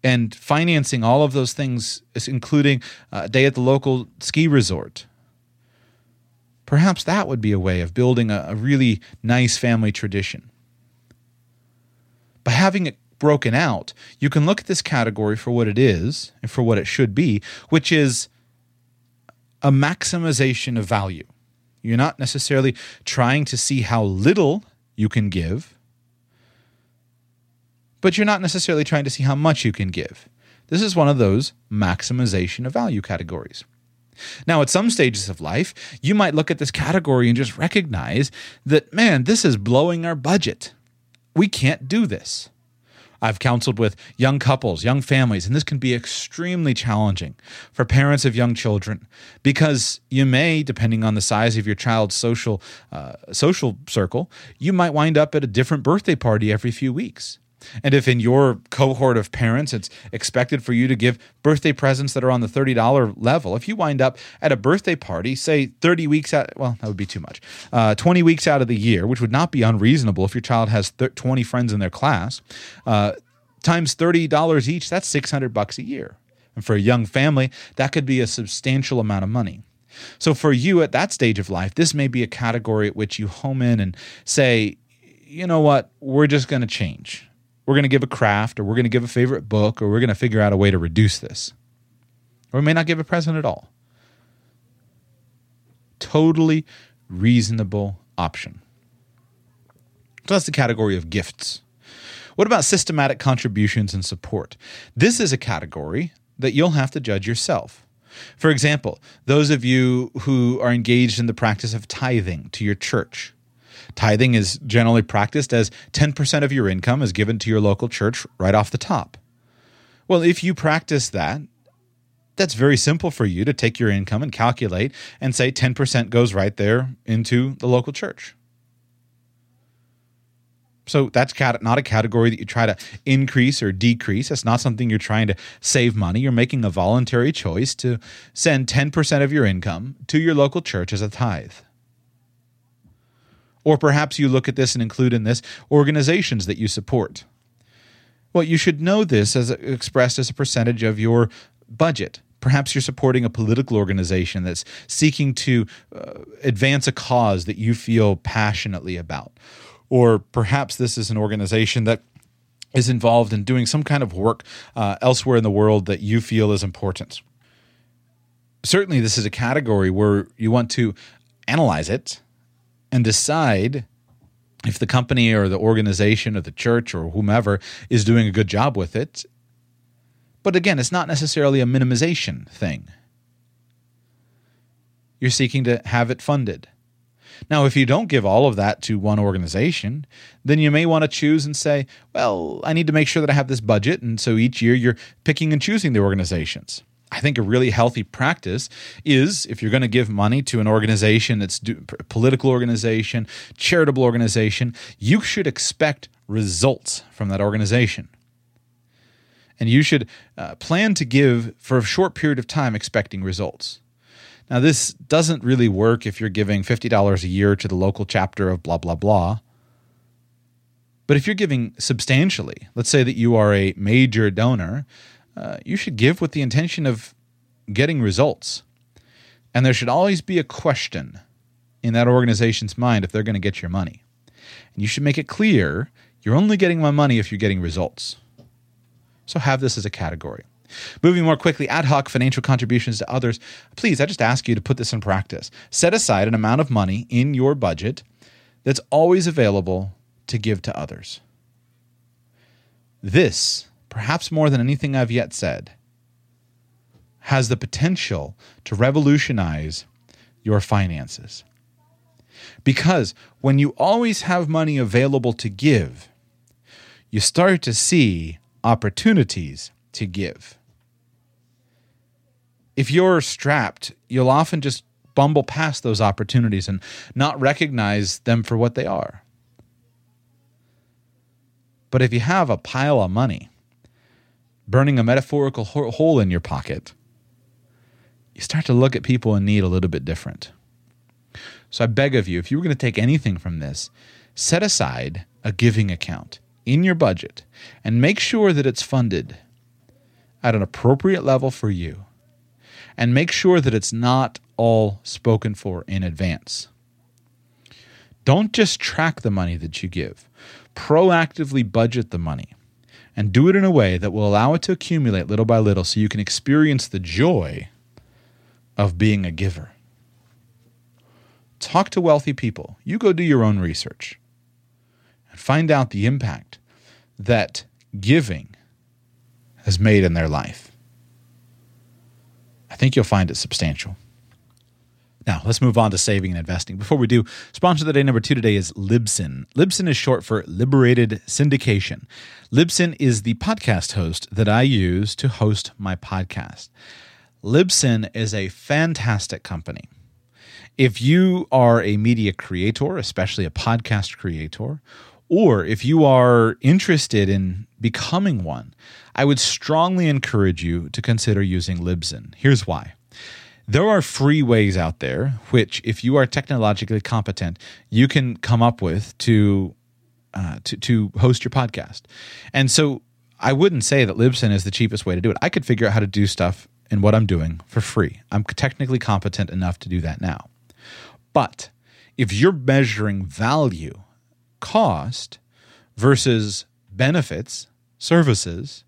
and financing all of those things, including uh, a day at the local ski resort. Perhaps that would be a way of building a, really nice family tradition. By having it broken out, you can look at this category for what it is and for what it should be, which is a maximization of value. You're not necessarily trying to see how little you can give, but you're not necessarily trying to see how much you can give. This is one of those maximization of value categories. Now, at some stages of life, you might look at this category and just recognize that, man, this is blowing our budget. We can't do this. I've counseled with young couples, young families, and this can be extremely challenging for parents of young children because you may, depending on the size of your child's social uh, social circle, you might wind up at a different birthday party every few weeks. And if in your cohort of parents it's expected for you to give birthday presents that are on the $30 level, if you wind up at a birthday party, say 30 weeks out, well, that would be too much, uh, 20 weeks out of the year, which would not be unreasonable if your child has 20 friends in their class, uh, times $30 each, that's 600 bucks a year. And for a young family, that could be a substantial amount of money. So for you at that stage of life, this may be a category at which you home in and say, you know what, we're just going to change we're going to give a craft or we're going to give a favorite book or we're going to figure out a way to reduce this. Or we may not give a present at all. Totally reasonable option. So that's the category of gifts. What about systematic contributions and support? This is a category that you'll have to judge yourself. For example, those of you who are engaged in the practice of tithing to your church, Tithing is generally practiced as 10% of your income is given to your local church right off the top. Well, if you practice that, that's very simple for you to take your income and calculate and say 10% goes right there into the local church. So that's not a category that you try to increase or decrease. That's not something you're trying to save money. You're making a voluntary choice to send 10% of your income to your local church as a tithe. Or perhaps you look at this and include in this organizations that you support. Well, you should know this as expressed as a percentage of your budget. Perhaps you're supporting a political organization that's seeking to uh, advance a cause that you feel passionately about. Or perhaps this is an organization that is involved in doing some kind of work uh, elsewhere in the world that you feel is important. Certainly, this is a category where you want to analyze it and decide if the company or the organization or the church or whomever is doing a good job with it. But again, it's not necessarily a minimization thing. You're seeking to have it funded. Now, if you don't give all of that to one organization, then you may want to choose and say, well, I need to make sure that I have this budget. And so each year you're picking and choosing the organizations. I think a really healthy practice is if you're going to give money to an organization that's do, political organization, charitable organization, you should expect results from that organization. And you should uh, plan to give for a short period of time expecting results. Now, this doesn't really work if you're giving $50 a year to the local chapter of blah, blah, blah. But if you're giving substantially, let's say that you are a major donor, uh, you should give with the intention of getting results. And there should always be a question in that organization's mind if they're going to get your money. And you should make it clear you're only getting my money if you're getting results. So have this as a category. Moving more quickly, ad hoc financial contributions to others. Please, I just ask you to put this in practice. Set aside an amount of money in your budget that's always available to give to others. This perhaps more than anything I've yet said, has the potential to revolutionize your finances. Because when you always have money available to give, you start to see opportunities to give. If you're strapped, you'll often just bumble past those opportunities and not recognize them for what they are. But if you have a pile of money, burning a metaphorical hole in your pocket, you start to look at people in need a little bit different. So I beg of you, if you were going to take anything from this, set aside a giving account in your budget and make sure that it's funded at an appropriate level for you. And make sure that it's not all spoken for in advance. Don't just track the money that you give, proactively budget the money and do it in a way that will allow it to accumulate little by little so you can experience the joy of being a giver. talk to wealthy people. You go do your own research and find out the impact that giving has made in their life. I think you'll find it substantial. Now, let's move on to saving and investing. Before we do, sponsor of the day number two today is Libsyn. Libsyn is short for Liberated Syndication. Libsyn is the podcast host that I use to host my podcast. Libsyn is a fantastic company. If you are a media creator, especially a podcast creator, or if you are interested in becoming one, I would strongly encourage you to consider using Libsyn. Here's why. There are free ways out there, which, if you are technologically competent, you can come up with to uh, to to host your podcast. And so, I wouldn't say that Libsyn is the cheapest way to do it. I could figure out how to do stuff in what I'm doing for free. I'm technically competent enough to do that now. But if you're measuring value, cost versus benefits, services,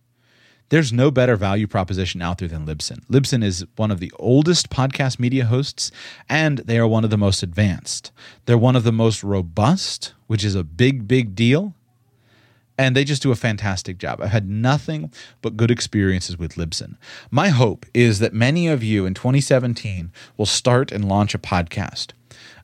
there's no better value proposition out there than Libsyn. Libsyn is one of the oldest podcast media hosts, and they are one of the most advanced. They're one of the most robust, which is a big, big deal. And they just do a fantastic job. I've had nothing but good experiences with Libsyn. My hope is that many of you in 2017 will start and launch a podcast.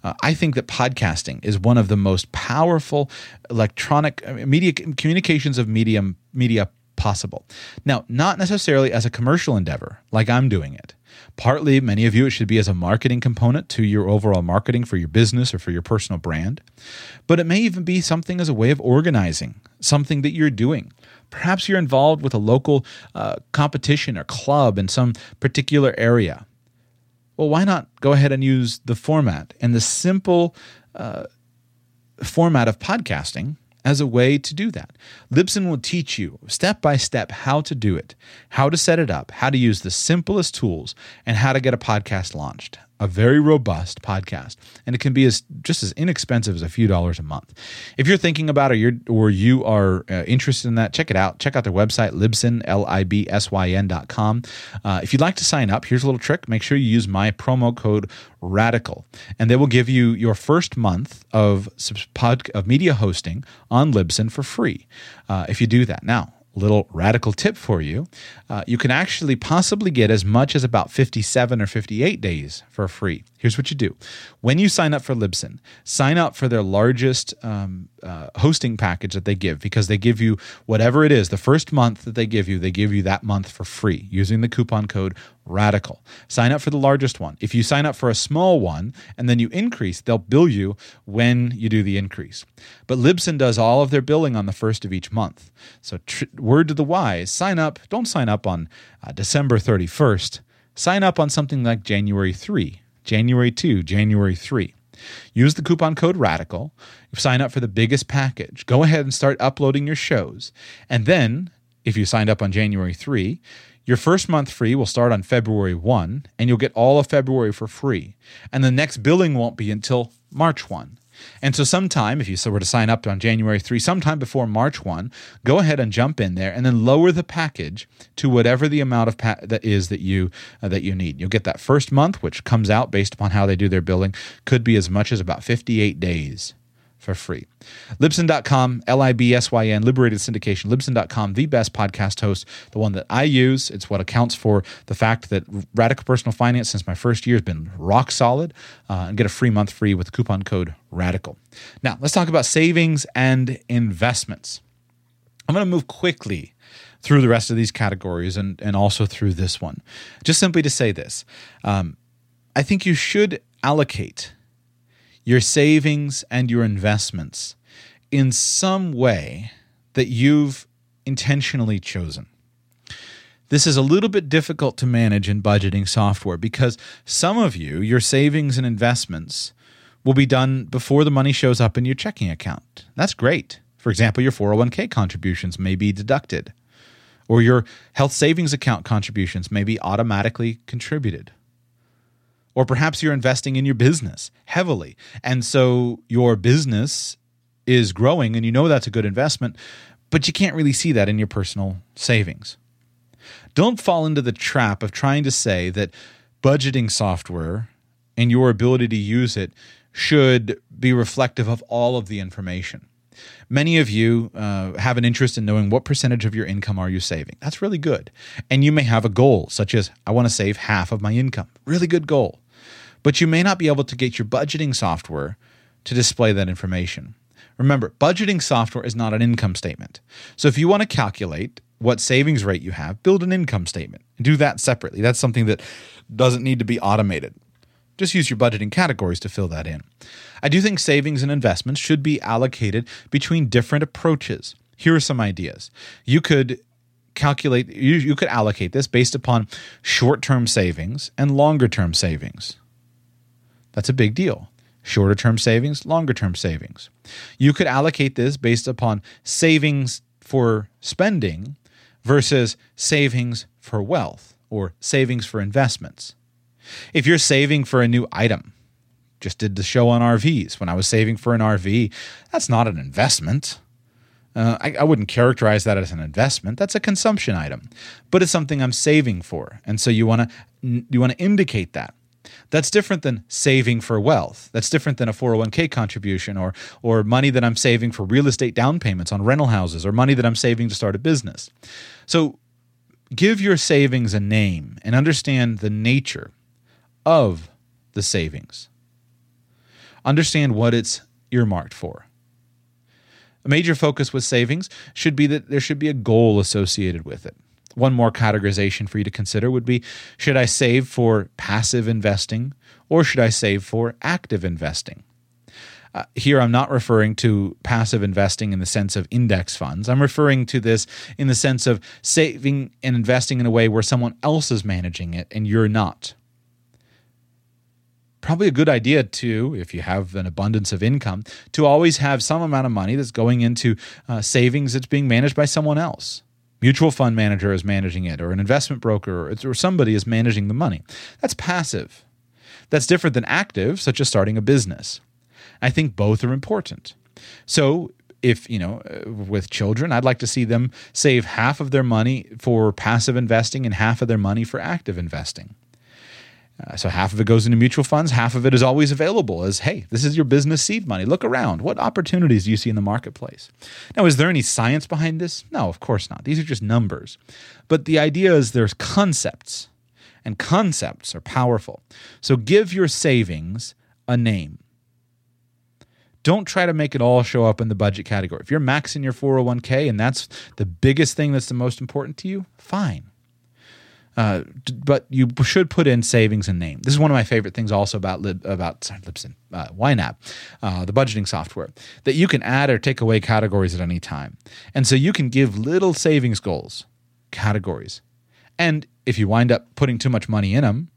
Uh, I think that podcasting is one of the most powerful electronic media communications of medium media possible. Now, not necessarily as a commercial endeavor, like I'm doing it. Partly, many of you, it should be as a marketing component to your overall marketing for your business or for your personal brand. But it may even be something as a way of organizing something that you're doing. Perhaps you're involved with a local uh, competition or club in some particular area. Well, why not go ahead and use the format and the simple uh, format of podcasting as a way to do that. Libsyn will teach you step by step how to do it, how to set it up, how to use the simplest tools, and how to get a podcast launched a very robust podcast, and it can be as just as inexpensive as a few dollars a month. If you're thinking about it, or, or you are uh, interested in that, check it out. Check out their website, Libsyn, L-I-B-S-Y-N dot com. Uh, if you'd like to sign up, here's a little trick. Make sure you use my promo code RADICAL, and they will give you your first month of, pod, of media hosting on Libsyn for free uh, if you do that. Now, little radical tip for you. Uh, you can actually possibly get as much as about 57 or 58 days for free. Here's what you do when you sign up for Libsyn, sign up for their largest um, uh, hosting package that they give because they give you whatever it is. The first month that they give you, they give you that month for free using the coupon code RADICAL. Sign up for the largest one. If you sign up for a small one and then you increase, they'll bill you when you do the increase. But Libsyn does all of their billing on the first of each month. So, tr- word to the wise sign up. Don't sign up on uh, December 31st. Sign up on something like January 3 January 2, January 3. Use the coupon code RADICAL. Sign up for the biggest package. Go ahead and start uploading your shows. And then, if you signed up on January 3, your first month free will start on February 1, and you'll get all of February for free. And the next billing won't be until March 1. And so, sometime, if you were to sign up on January 3, sometime before March 1, go ahead and jump in there and then lower the package to whatever the amount of pa- that is that you uh, that you need. You'll get that first month, which comes out based upon how they do their billing, could be as much as about 58 days for free. Libsyn.com, L I B S Y N, Liberated Syndication, Libsyn.com, the best podcast host, the one that I use. It's what accounts for the fact that Radical Personal Finance since my first year has been rock solid. Uh, and get a free month free with the coupon code RADICAL. Now, let's talk about savings and investments. I'm going to move quickly through the rest of these categories and, and also through this one. Just simply to say this um, I think you should allocate your savings and your investments in some way that you've intentionally chosen. This is a little bit difficult to manage in budgeting software because some of you, your savings and investments, will be done before the money shows up in your checking account. That's great. For example, your 401k contributions may be deducted, or your health savings account contributions may be automatically contributed. Or perhaps you're investing in your business heavily. And so your business is growing and you know that's a good investment, but you can't really see that in your personal savings. Don't fall into the trap of trying to say that budgeting software and your ability to use it should be reflective of all of the information. Many of you uh, have an interest in knowing what percentage of your income are you saving. That's really good. And you may have a goal, such as, I want to save half of my income. Really good goal. But you may not be able to get your budgeting software to display that information. Remember, budgeting software is not an income statement. So if you want to calculate what savings rate you have, build an income statement and do that separately. That's something that doesn't need to be automated. Just use your budgeting categories to fill that in. I do think savings and investments should be allocated between different approaches. Here are some ideas. You could calculate, you, you could allocate this based upon short term savings and longer term savings. That's a big deal. Shorter term savings, longer term savings. You could allocate this based upon savings for spending versus savings for wealth or savings for investments. If you're saving for a new item, just did the show on RVs. When I was saving for an RV, that's not an investment. Uh, I, I, wouldn't characterize that as an investment. That's a consumption item, but it's something I'm saving for, and so you want to you want to indicate that. That's different than saving for wealth. That's different than a 401k contribution or or money that I'm saving for real estate down payments on rental houses or money that I'm saving to start a business. So give your savings a name and understand the nature of the savings. Understand what it's earmarked for. A major focus with savings should be that there should be a goal associated with it. One more categorization for you to consider would be should I save for passive investing or should I save for active investing? Uh, here, I'm not referring to passive investing in the sense of index funds. I'm referring to this in the sense of saving and investing in a way where someone else is managing it and you're not probably a good idea to, if you have an abundance of income, to always have some amount of money that's going into uh, savings that's being managed by someone else. Mutual fund manager is managing it, or an investment broker, or, or somebody is managing the money. That's passive. That's different than active, such as starting a business. I think both are important. So, if you know uh, with children i'd like to see them save half of their money for passive investing and half of their money for active investing uh, so half of it goes into mutual funds, half of it is always available as, hey, this is your business seed money. Look around. What opportunities do you see in the marketplace? Now, is there any science behind this? No, of course not. These are just numbers. But the idea is there's concepts, and concepts are powerful. So give your savings a name. Don't try to make it all show up in the budget category. If you're maxing your 401k and that's the biggest thing that's the most important to you, fine uh, but you should put in savings and name. This is one of my favorite things also about Lib, about sorry, Libsyn, uh, YNAB, uh, the budgeting software, that you can add or take away categories at any time. And so you can give little savings goals, categories. And if you wind up putting too much money in them,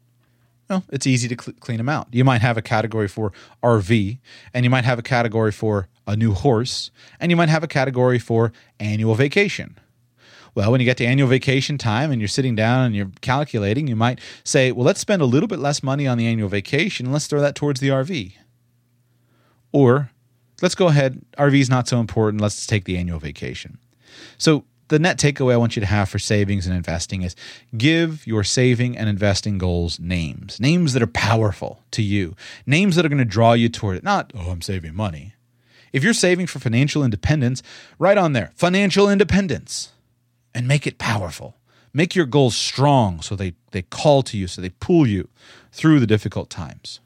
well, it's easy to cl- clean them out. You might have a category for RV, and you might have a category for a new horse, and you might have a category for annual vacation well, when you get to annual vacation time and you're sitting down and you're calculating, you might say, well, let's spend a little bit less money on the annual vacation and let's throw that towards the RV. Or let's go ahead, RV is not so important, let's take the annual vacation. So, the net takeaway I want you to have for savings and investing is give your saving and investing goals names, names that are powerful to you, names that are going to draw you toward it. Not, oh, I'm saving money. If you're saving for financial independence, write on there, financial independence and make it powerful. Make your goals strong so they, they call to you, so they pull you through the difficult times.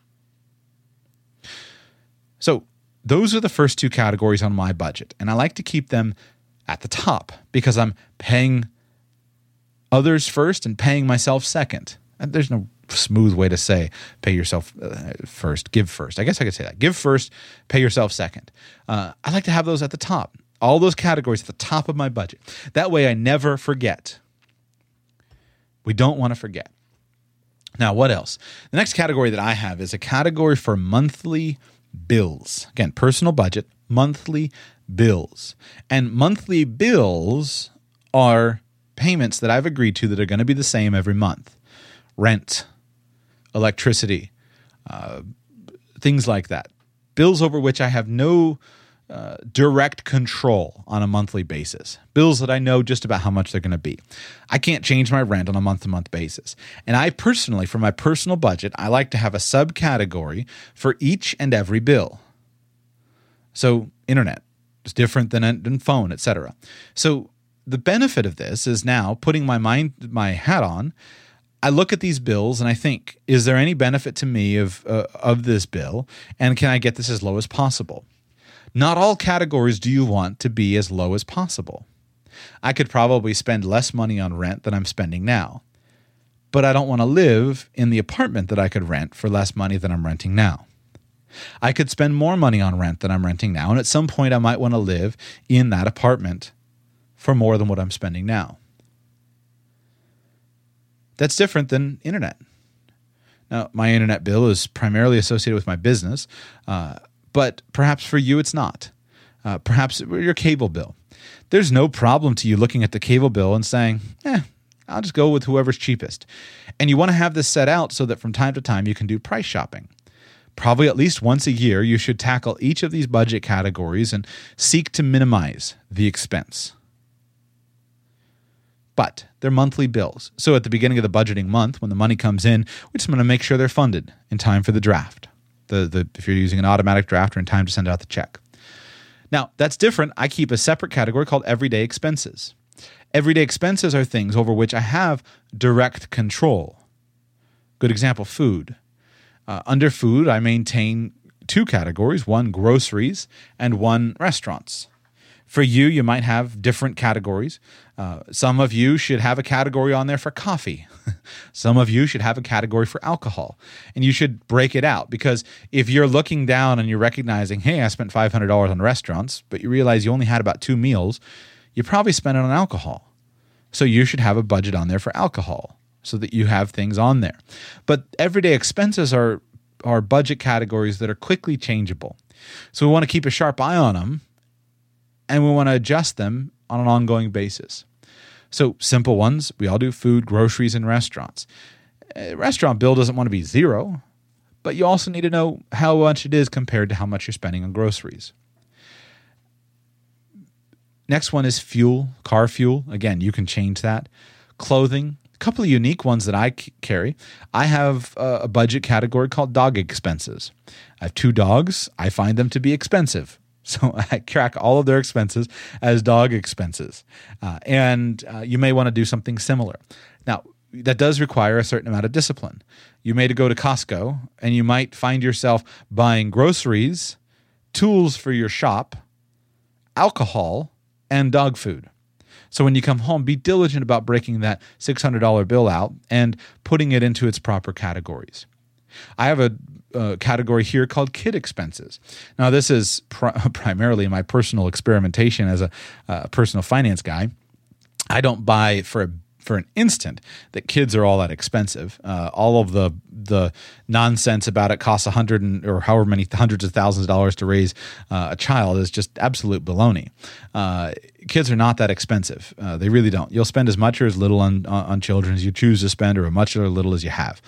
So, those are the first two categories on my budget. And I like to keep them at the top because I'm paying others first and paying myself second. And there's no smooth way to say pay yourself uh, first, give first. I guess I could say that. Give first, pay yourself second. Uh, I like to have those at the top all those categories at the top of my budget. That way I never forget. We don't want to forget. Now, what else? The next category that I have is a category for monthly bills. Again, personal budget, monthly bills. And monthly bills are payments that I've agreed to that are going to be the same every month rent, electricity, uh, things like that. Bills over which I have no uh, direct control on a monthly basis. Bills that I know just about how much they're going to be. I can't change my rent on a month to month basis. And I personally, for my personal budget, I like to have a subcategory for each and every bill. So, internet is different than, than phone, etc. So, the benefit of this is now putting my mind my hat on I look at these bills and I think, is there any benefit to me of uh, of this bill, and can I get this as low as possible? Not all categories do you want to be as low as possible. I could probably spend less money on rent than I'm spending now, but I don't want to live in the apartment that I could rent for less money than I'm renting now. I could spend more money on rent than I'm renting now, and at some point I might want to live in that apartment for more than what I'm spending now. That's different than internet. Now, my internet bill is primarily associated with my business, uh, but perhaps for you it's not. Uh, perhaps your cable bill. There's no problem to you looking at the cable bill and saying, eh, I'll just go with whoever's cheapest. And you want to have this set out so that from time to time you can do price shopping. Probably at least once a year, you should tackle each of these budget categories and seek to minimize the expense but they're monthly bills. So at the beginning of the budgeting month, when the money comes in, we just want to make sure they're funded in time for the draft. The, the, if you're using an automatic draft or in time to send out the check. Now, that's different. I keep a separate category called everyday expenses. Everyday expenses are things over which I have direct control. Good example food. Uh, under food, I maintain two categories one groceries and one restaurants. For you, you might have different categories. Uh, some of you should have a category on there for coffee. some of you should have a category for alcohol. And you should break it out because if you're looking down and you're recognizing, hey, I spent $500 on restaurants, but you realize you only had about two meals, you probably spent it on alcohol. So you should have a budget on there for alcohol so that you have things on there. But everyday expenses are are budget categories that are quickly changeable. So we want to keep a sharp eye on them and we want to adjust them on an ongoing basis. So, simple ones we all do food, groceries, and restaurants. A restaurant bill doesn't want to be zero, but you also need to know how much it is compared to how much you're spending on groceries. Next one is fuel, car fuel. Again, you can change that. Clothing, a couple of unique ones that I carry. I have a budget category called dog expenses. I have two dogs. I find them to be expensive. So I track all of their expenses as dog expenses. Uh, and uh, you may want to do something similar. Now, that does require a certain amount of discipline. You may go to Costco and you might find yourself buying groceries, tools for your shop, alcohol, and dog food. So when you come home, be diligent about breaking that $600 bill out and putting it into its proper categories. I have a uh, category here called kid expenses. Now, this is pr- primarily my personal experimentation as a uh, personal finance guy. I don't buy for a for an instant that kids are all that expensive. Uh, all of the the nonsense about it costs a hundred or however many hundreds of thousands of dollars to raise uh, a child is just absolute baloney. Uh, kids are not that expensive. Uh, they really don't. You'll spend as much or as little on, on children as you choose to spend, or as much or little as you have.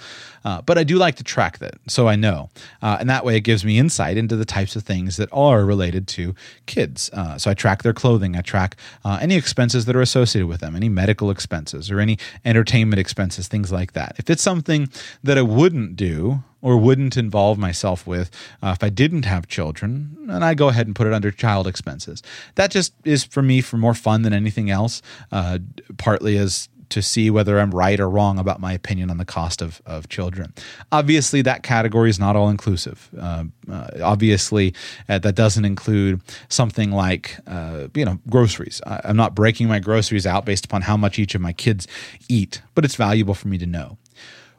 Uh, but I do like to track that, so I know, uh, and that way it gives me insight into the types of things that are related to kids. Uh, so I track their clothing, I track uh, any expenses that are associated with them, any medical expenses or any entertainment expenses, things like that. If it's something that I wouldn't do or wouldn't involve myself with uh, if I didn't have children, and I go ahead and put it under child expenses. That just is for me for more fun than anything else. Uh, partly as to see whether I'm right or wrong about my opinion on the cost of, of children. Obviously, that category is not all inclusive. Uh, uh, obviously, uh, that doesn't include something like uh, you know groceries. I, I'm not breaking my groceries out based upon how much each of my kids eat, but it's valuable for me to know.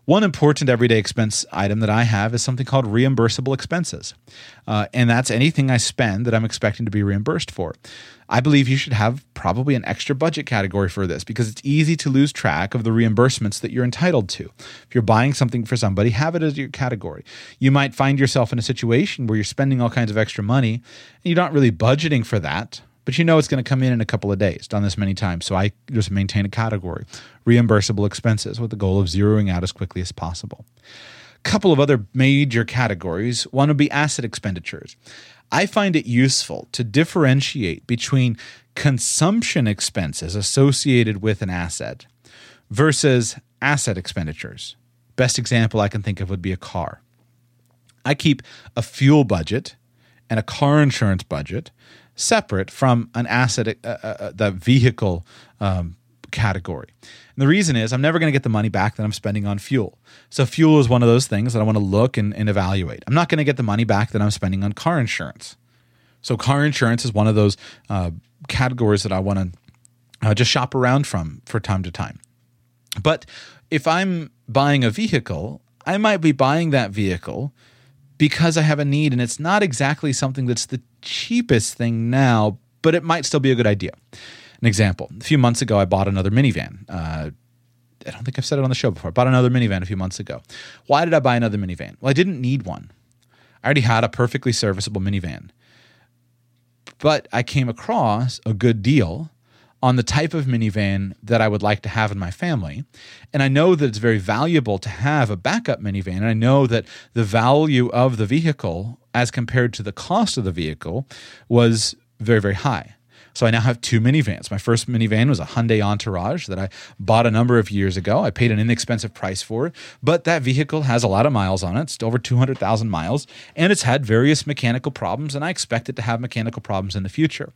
One important everyday expense item that I have is something called reimbursable expenses. Uh, and that's anything I spend that I'm expecting to be reimbursed for. I believe you should have probably an extra budget category for this because it's easy to lose track of the reimbursements that you're entitled to. If you're buying something for somebody, have it as your category. You might find yourself in a situation where you're spending all kinds of extra money and you're not really budgeting for that but you know it's going to come in in a couple of days. Done this many times, so I just maintain a category: reimbursable expenses, with the goal of zeroing out as quickly as possible. A couple of other major categories. One would be asset expenditures. I find it useful to differentiate between consumption expenses associated with an asset versus asset expenditures. Best example I can think of would be a car. I keep a fuel budget and a car insurance budget separate from an asset, uh, uh, uh the vehicle um, category. And the reason is I'm never going to get the money back that I'm spending on fuel. So fuel is one of those things that I want to look and, and evaluate. I'm not going to get the money back that I'm spending on car insurance. So car insurance is one of those uh, categories that I want to uh, just shop around from for time to time. But if I'm buying a vehicle, I might be buying that vehicle because I have a need and it's not exactly something that's the cheapest thing now, but it might still be a good idea. An example a few months ago, I bought another minivan. Uh, I don't think I've said it on the show before. I bought another minivan a few months ago. Why did I buy another minivan? Well, I didn't need one. I already had a perfectly serviceable minivan. But I came across a good deal on the type of minivan that I would like to have in my family. And I know that it's very valuable to have a backup minivan. And I know that the value of the vehicle as compared to the cost of the vehicle was very, very high. So I now have two minivans. My first minivan was a Hyundai Entourage that I bought a number of years ago. I paid an inexpensive price for it, but that vehicle has a lot of miles on it. It's over 200,000 miles, and it's had various mechanical problems, and I expect it to have mechanical problems in the future.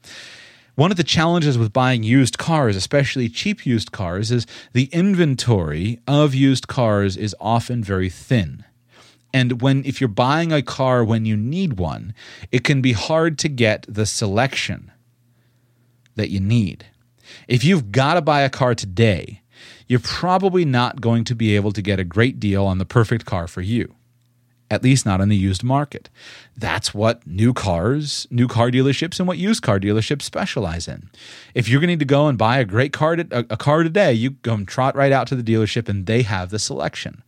One of the challenges with buying used cars, especially cheap used cars, is the inventory of used cars is often very thin. And when if you're buying a car when you need one, it can be hard to get the selection that you need. If you've got to buy a car today, you're probably not going to be able to get a great deal on the perfect car for you, at least not in the used market. That's what new cars, new car dealerships, and what used car dealerships specialize in. If you're going to need to go and buy a great car, to, a, a car today, you go and trot right out to the dealership and they have the selection,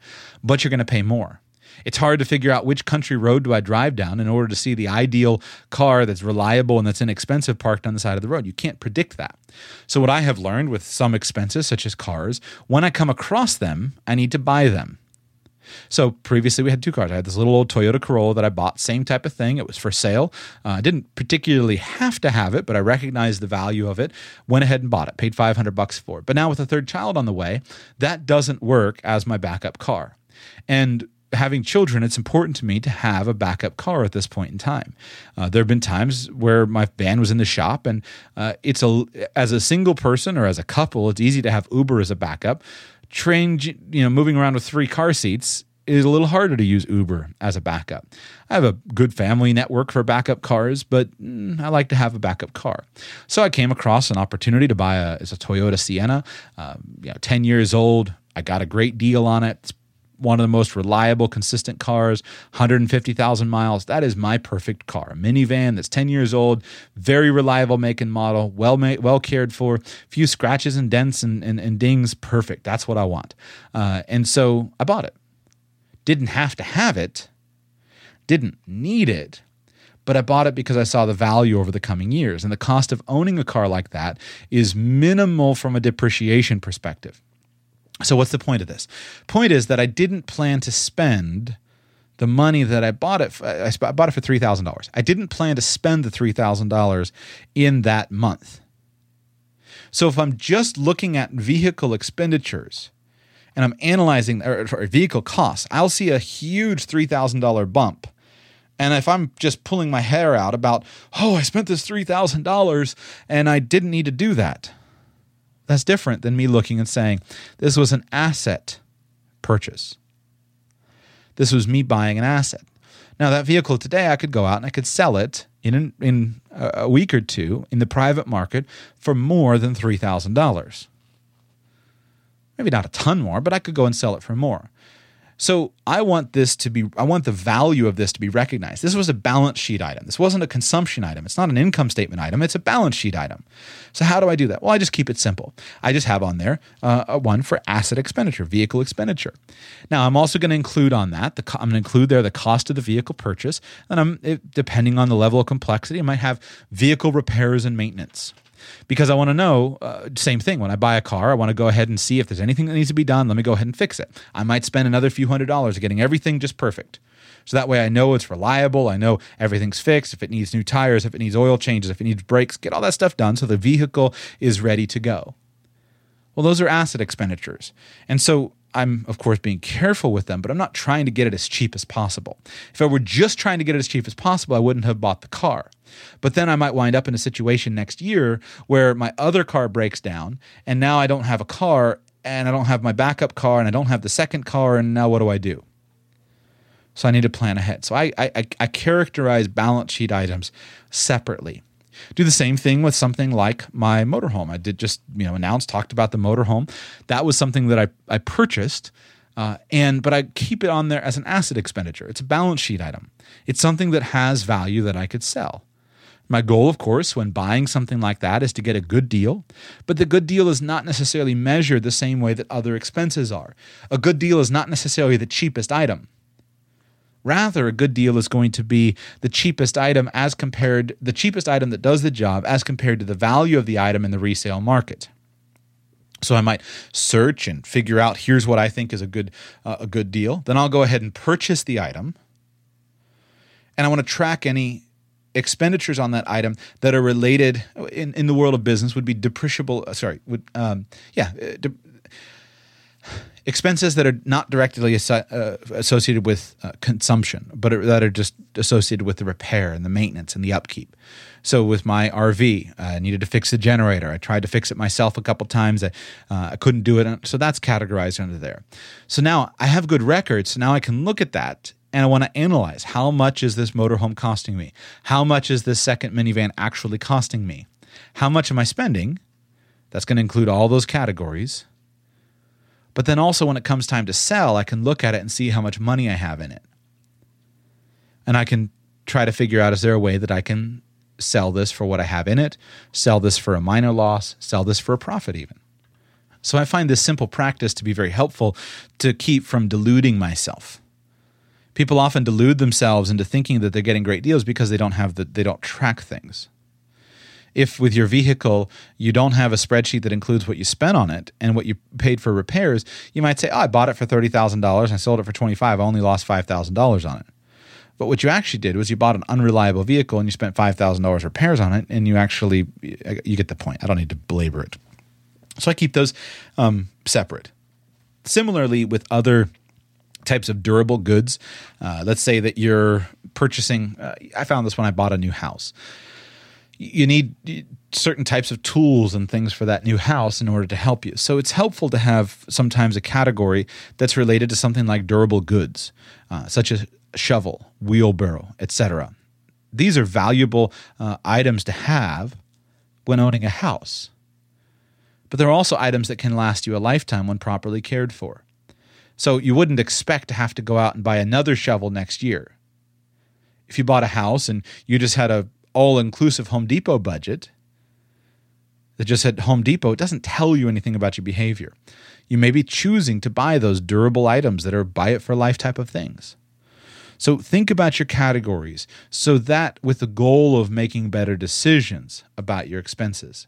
but you're going to pay more. It's hard to figure out which country road do I drive down in order to see the ideal car that's reliable and that's inexpensive parked on the side of the road. You can't predict that. So, what I have learned with some expenses, such as cars, when I come across them, I need to buy them. So previously we had two cars. I had this little old Toyota Corolla that I bought, same type of thing. It was for sale. Uh, I didn't particularly have to have it, but I recognized the value of it. Went ahead and bought it. Paid 500 bucks for it. But now with a third child on the way, that doesn't work as my backup car. And having children, it's important to me to have a backup car at this point in time. Uh, there have been times where my van was in the shop, and uh, it's a as a single person or as a couple, it's easy to have Uber as a backup. Train, you know, moving around with three car seats is a little harder to use Uber as a backup. I have a good family network for backup cars, but mm, I like to have a backup car. So I came across an opportunity to buy a, it's a Toyota Sienna, uh, you know, 10 years old. I got a great deal on it. It's one of the most reliable, consistent cars, 150,000 miles. That is my perfect car. A minivan that's 10 years old, very reliable make and model, well made, well cared for, few scratches and dents and, and, and dings, perfect. That's what I want. Uh, and so I bought it. Didn't have to have it, didn't need it, but I bought it because I saw the value over the coming years. And the cost of owning a car like that is minimal from a depreciation perspective. So what's the point of this? Point is that I didn't plan to spend the money that I bought it. For, I bought it for three thousand dollars. I didn't plan to spend the three thousand dollars in that month. So if I'm just looking at vehicle expenditures and I'm analyzing or, or vehicle costs, I'll see a huge three thousand dollar bump. And if I'm just pulling my hair out about, oh, I spent this three thousand dollars and I didn't need to do that that's different than me looking and saying, this was an asset purchase. This was me buying an asset. Now, that vehicle today, I could go out and I could sell it in, an, in a week or two in the private market for more than $3,000. Maybe not a ton more, but I could go and sell it for more. So I want this to be, I want the value of this to be recognized. This was a balance sheet item. This wasn't a consumption item. It's not an income statement item. It's a balance sheet item. So how do I do that? Well, I just keep it simple. I just have on there uh, one for asset expenditure, vehicle expenditure. Now I'm also going to include on that, the, I'm going to include there the cost of the vehicle purchase. And I'm, it, depending on the level of complexity, I might have vehicle repairs and maintenance. Because I want to know. Uh, same thing when I buy a car, I want to go ahead and see if there's anything that needs to be done. Let me go ahead and fix it. I might spend another few hundred dollars getting everything just perfect. So that way I know it's reliable. I know everything's fixed. If it needs new tires, if it needs oil changes, if it needs brakes, get all that stuff done so the vehicle is ready to go. Well, those are asset expenditures. And so I'm, of course, being careful with them, but I'm not trying to get it as cheap as possible. If I were just trying to get it as cheap as possible, I wouldn't have bought the car. But then I might wind up in a situation next year where my other car breaks down, and now I don't have a car, and I don't have my backup car, and I don't have the second car, and now what do I do? So I need to plan ahead. So I, I, I characterize balance sheet items separately. Do the same thing with something like my motorhome. I did just you know announce, talked about the motorhome. That was something that I, I purchased, uh, and but I keep it on there as an asset expenditure. It's a balance sheet item. It's something that has value that I could sell. My goal, of course, when buying something like that is to get a good deal, but the good deal is not necessarily measured the same way that other expenses are. A good deal is not necessarily the cheapest item. Rather, a good deal is going to be the cheapest item as compared the cheapest item that does the job as compared to the value of the item in the resale market. So I might search and figure out here's what I think is a good uh, a good deal. Then I'll go ahead and purchase the item. And I want to track any expenditures on that item that are related in, in the world of business would be depreciable uh, sorry would um, yeah uh, de- expenses that are not directly uh, associated with uh, consumption, but are, that are just associated with the repair and the maintenance and the upkeep. So with my RV, I needed to fix the generator. I tried to fix it myself a couple times. I, uh, I couldn't do it. So that's categorized under there. So now I have good records. So now I can look at that and I want to analyze how much is this motorhome costing me? How much is this second minivan actually costing me? How much am I spending? That's going to include all those categories but then also, when it comes time to sell, I can look at it and see how much money I have in it. And I can try to figure out is there a way that I can sell this for what I have in it, sell this for a minor loss, sell this for a profit, even. So I find this simple practice to be very helpful to keep from deluding myself. People often delude themselves into thinking that they're getting great deals because they don't have the they don't track things if with your vehicle you don't have a spreadsheet that includes what you spent on it and what you paid for repairs, you might say, "Oh, I bought it for thirty thousand dollars. I sold it for twenty five. I only lost five thousand dollars on it." But what you actually did was you bought an unreliable vehicle and you spent five thousand dollars repairs on it, and you actually you get the point. I don't need to belabor it. So I keep those um, separate. Similarly, with other types of durable goods, uh, let's say that you're purchasing. Uh, I found this when I bought a new house you need certain types of tools and things for that new house in order to help you. So it's helpful to have sometimes a category that's related to something like durable goods, uh, such as shovel, wheelbarrow, etc. These are valuable uh, items to have when owning a house. But they're also items that can last you a lifetime when properly cared for. So you wouldn't expect to have to go out and buy another shovel next year. If you bought a house and you just had a all inclusive Home Depot budget that just said Home Depot, it doesn't tell you anything about your behavior. You may be choosing to buy those durable items that are buy it for life type of things. So think about your categories so that with the goal of making better decisions about your expenses.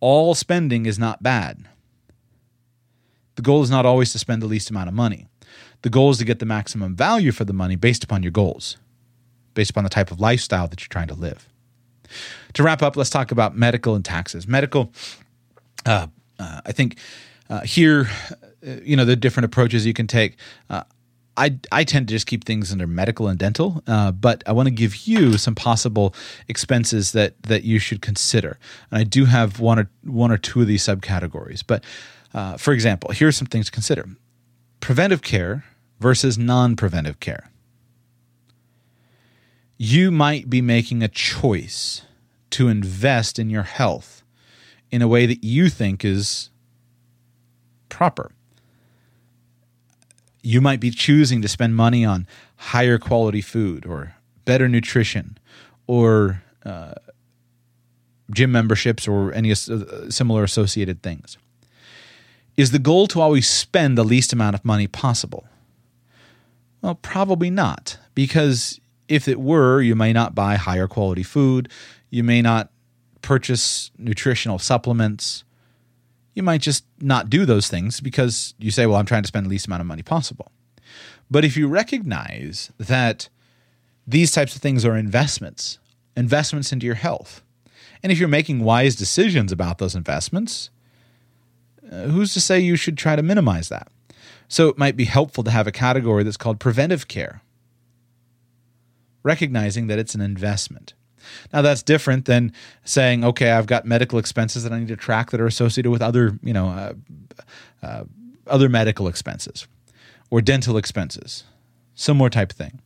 All spending is not bad. The goal is not always to spend the least amount of money. The goal is to get the maximum value for the money based upon your goals based upon the type of lifestyle that you're trying to live. To wrap up, let's talk about medical and taxes. Medical, uh, uh, I think uh, here, uh, you know, the different approaches you can take. Uh, I, I tend to just keep things under medical and dental, uh, but I want to give you some possible expenses that that you should consider. And I do have one or one or two of these subcategories. But for example, here are some things to consider: preventive care versus non-preventive care you might be making a choice to invest in your health in a way that you think is proper. You might be choosing to spend money on higher quality food or better nutrition or uh, gym memberships or any uh, similar associated things. Is the goal to always spend the least amount of money possible? Well, probably not, because if it were, you may not buy higher quality food. You may not purchase nutritional supplements. You might just not do those things because you say, well, I'm trying to spend the least amount of money possible. But if you recognize that these types of things are investments, investments into your health, and if you're making wise decisions about those investments, uh, who's to say you should try to minimize that? So it might be helpful to have a category that's called preventive care, recognizing that it's an investment. Now that's different than saying, okay, I've got medical expenses that I need to track that are associated with other, you know, uh, uh, other medical expenses or dental expenses, similar type thing.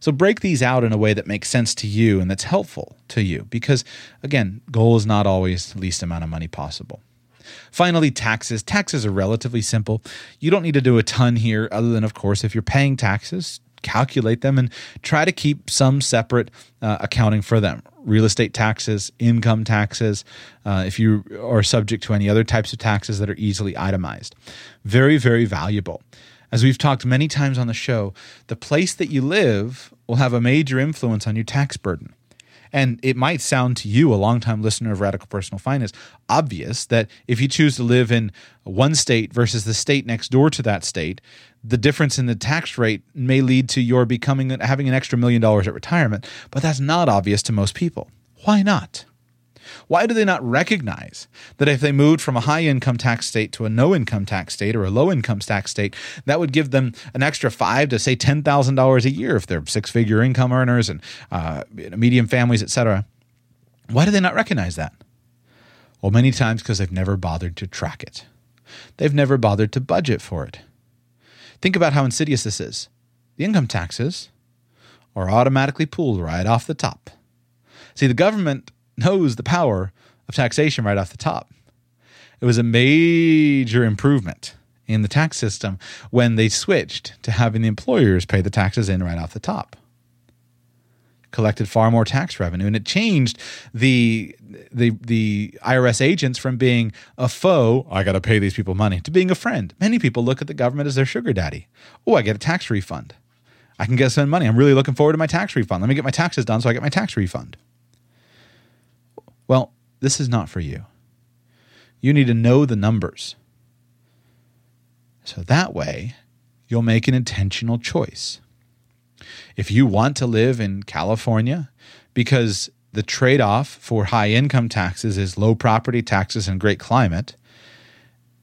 So break these out in a way that makes sense to you and that's helpful to you because again, goal is not always the least amount of money possible. Finally, taxes. Taxes are relatively simple. You don't need to do a ton here, other than, of course, if you're paying taxes, calculate them and try to keep some separate uh, accounting for them. Real estate taxes, income taxes, uh, if you are subject to any other types of taxes that are easily itemized. Very, very valuable. As we've talked many times on the show, the place that you live will have a major influence on your tax burden. And it might sound to you, a longtime listener of Radical Personal Finance, obvious that if you choose to live in one state versus the state next door to that state, the difference in the tax rate may lead to your becoming having an extra million dollars at retirement. But that's not obvious to most people. Why not? Why do they not recognize that if they moved from a high income tax state to a no income tax state or a low income tax state, that would give them an extra five to say ten thousand dollars a year if they're six figure income earners and uh, medium families, etc. Why do they not recognize that? Well, many times because they've never bothered to track it. They've never bothered to budget for it. Think about how insidious this is. The income taxes are automatically pooled right off the top. See, the government knows the power of taxation right off the top. It was a major improvement in the tax system when they switched to having the employers pay the taxes in right off the top. Collected far more tax revenue, and it changed the the the IRS agents from being a foe, I got to pay these people money, to being a friend. Many people look at the government as their sugar daddy. Oh, I get a tax refund. I can get some money. I'm really looking forward to my tax refund. Let me get my taxes done so I get my tax refund. Well, this is not for you. You need to know the numbers. So that way, you'll make an intentional choice. If you want to live in California because the trade off for high income taxes is low property taxes and great climate,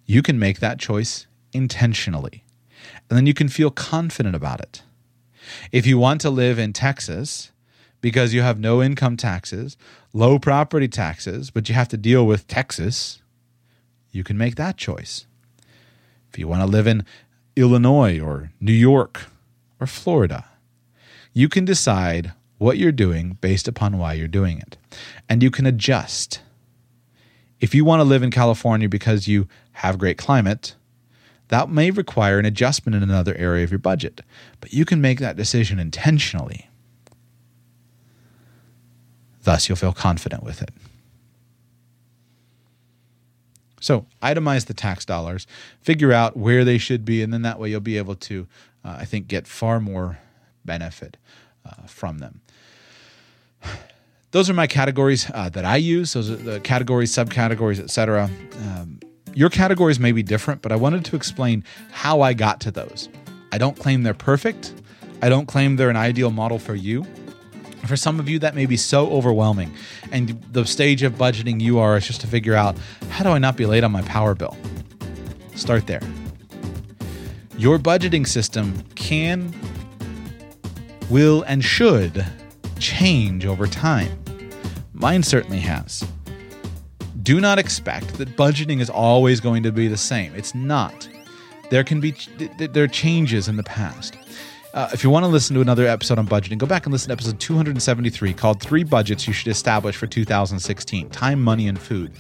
you can make that choice intentionally. And then you can feel confident about it. If you want to live in Texas because you have no income taxes, low property taxes, but you have to deal with Texas, you can make that choice. If you want to live in Illinois or New York or Florida, you can decide what you're doing based upon why you're doing it. And you can adjust. If you want to live in California because you have great climate, that may require an adjustment in another area of your budget, but you can make that decision intentionally. Thus, you'll feel confident with it. So, itemize the tax dollars, figure out where they should be, and then that way you'll be able to, uh, I think, get far more benefit uh, from them. Those are my categories uh, that I use. Those are the categories, subcategories, etc. Um, your categories may be different, but I wanted to explain how I got to those. I don't claim they're perfect. I don't claim they're an ideal model for you. For some of you, that may be so overwhelming. And the stage of budgeting you are is just to figure out how do I not be late on my power bill? Start there. Your budgeting system can, will, and should change over time. Mine certainly has. Do not expect that budgeting is always going to be the same. It's not. There can be there are changes in the past. Uh, if you want to listen to another episode on budgeting, go back and listen to episode 273 called Three Budgets You Should Establish for 2016 Time, Money, and Food.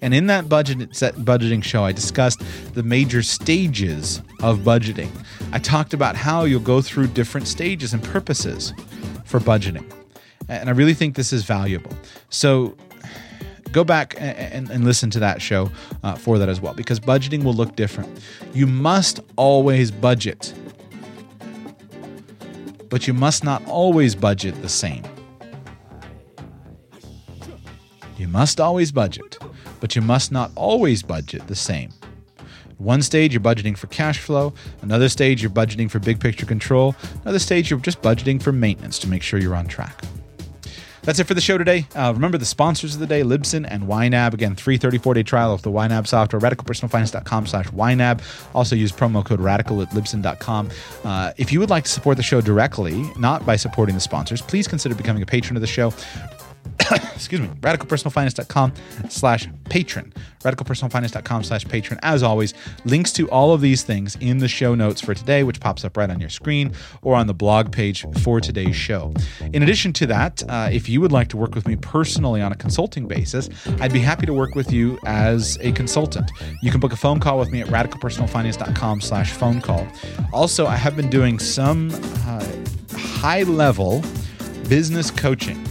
And in that budget budgeting show, I discussed the major stages of budgeting. I talked about how you'll go through different stages and purposes for budgeting. And I really think this is valuable. So go back and, and, listen to that show uh, for that as well, because budgeting will look different. You must always budget but you must not always budget the same. You must always budget, but you must not always budget the same. One stage, you're budgeting for cash flow. Another stage, you're budgeting for big picture control. Another stage, you're just budgeting for maintenance to make sure you're on track. That's it for the show today. Uh, remember the sponsors of the day, Libsyn and YNAB. Again, free 34-day trial of the YNAB software, radicalpersonalfinance.com slash YNAB. Also use promo code radical at libsyn.com. Uh, if you would like to support the show directly, not by supporting the sponsors, please consider becoming a patron of the show. excuse me, radicalpersonalfinance.com slash patron. Radicalpersonalfinance.com slash patron. As always, links to all of these things in the show notes for today, which pops up right on your screen or on the blog page for today's show. In addition to that, uh, if you would like to work with me personally on a consulting basis, I'd be happy to work with you as a consultant. You can book a phone call with me at radicalpersonalfinance.com slash phone call. Also, I have been doing some uh, high level business coaching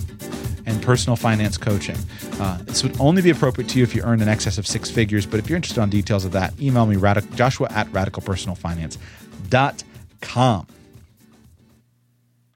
and personal finance coaching. Uh, this would only be appropriate to you if you earn in excess of six figures. But if you're interested on details of that, email me radic- joshua at radicalpersonalfinance.com.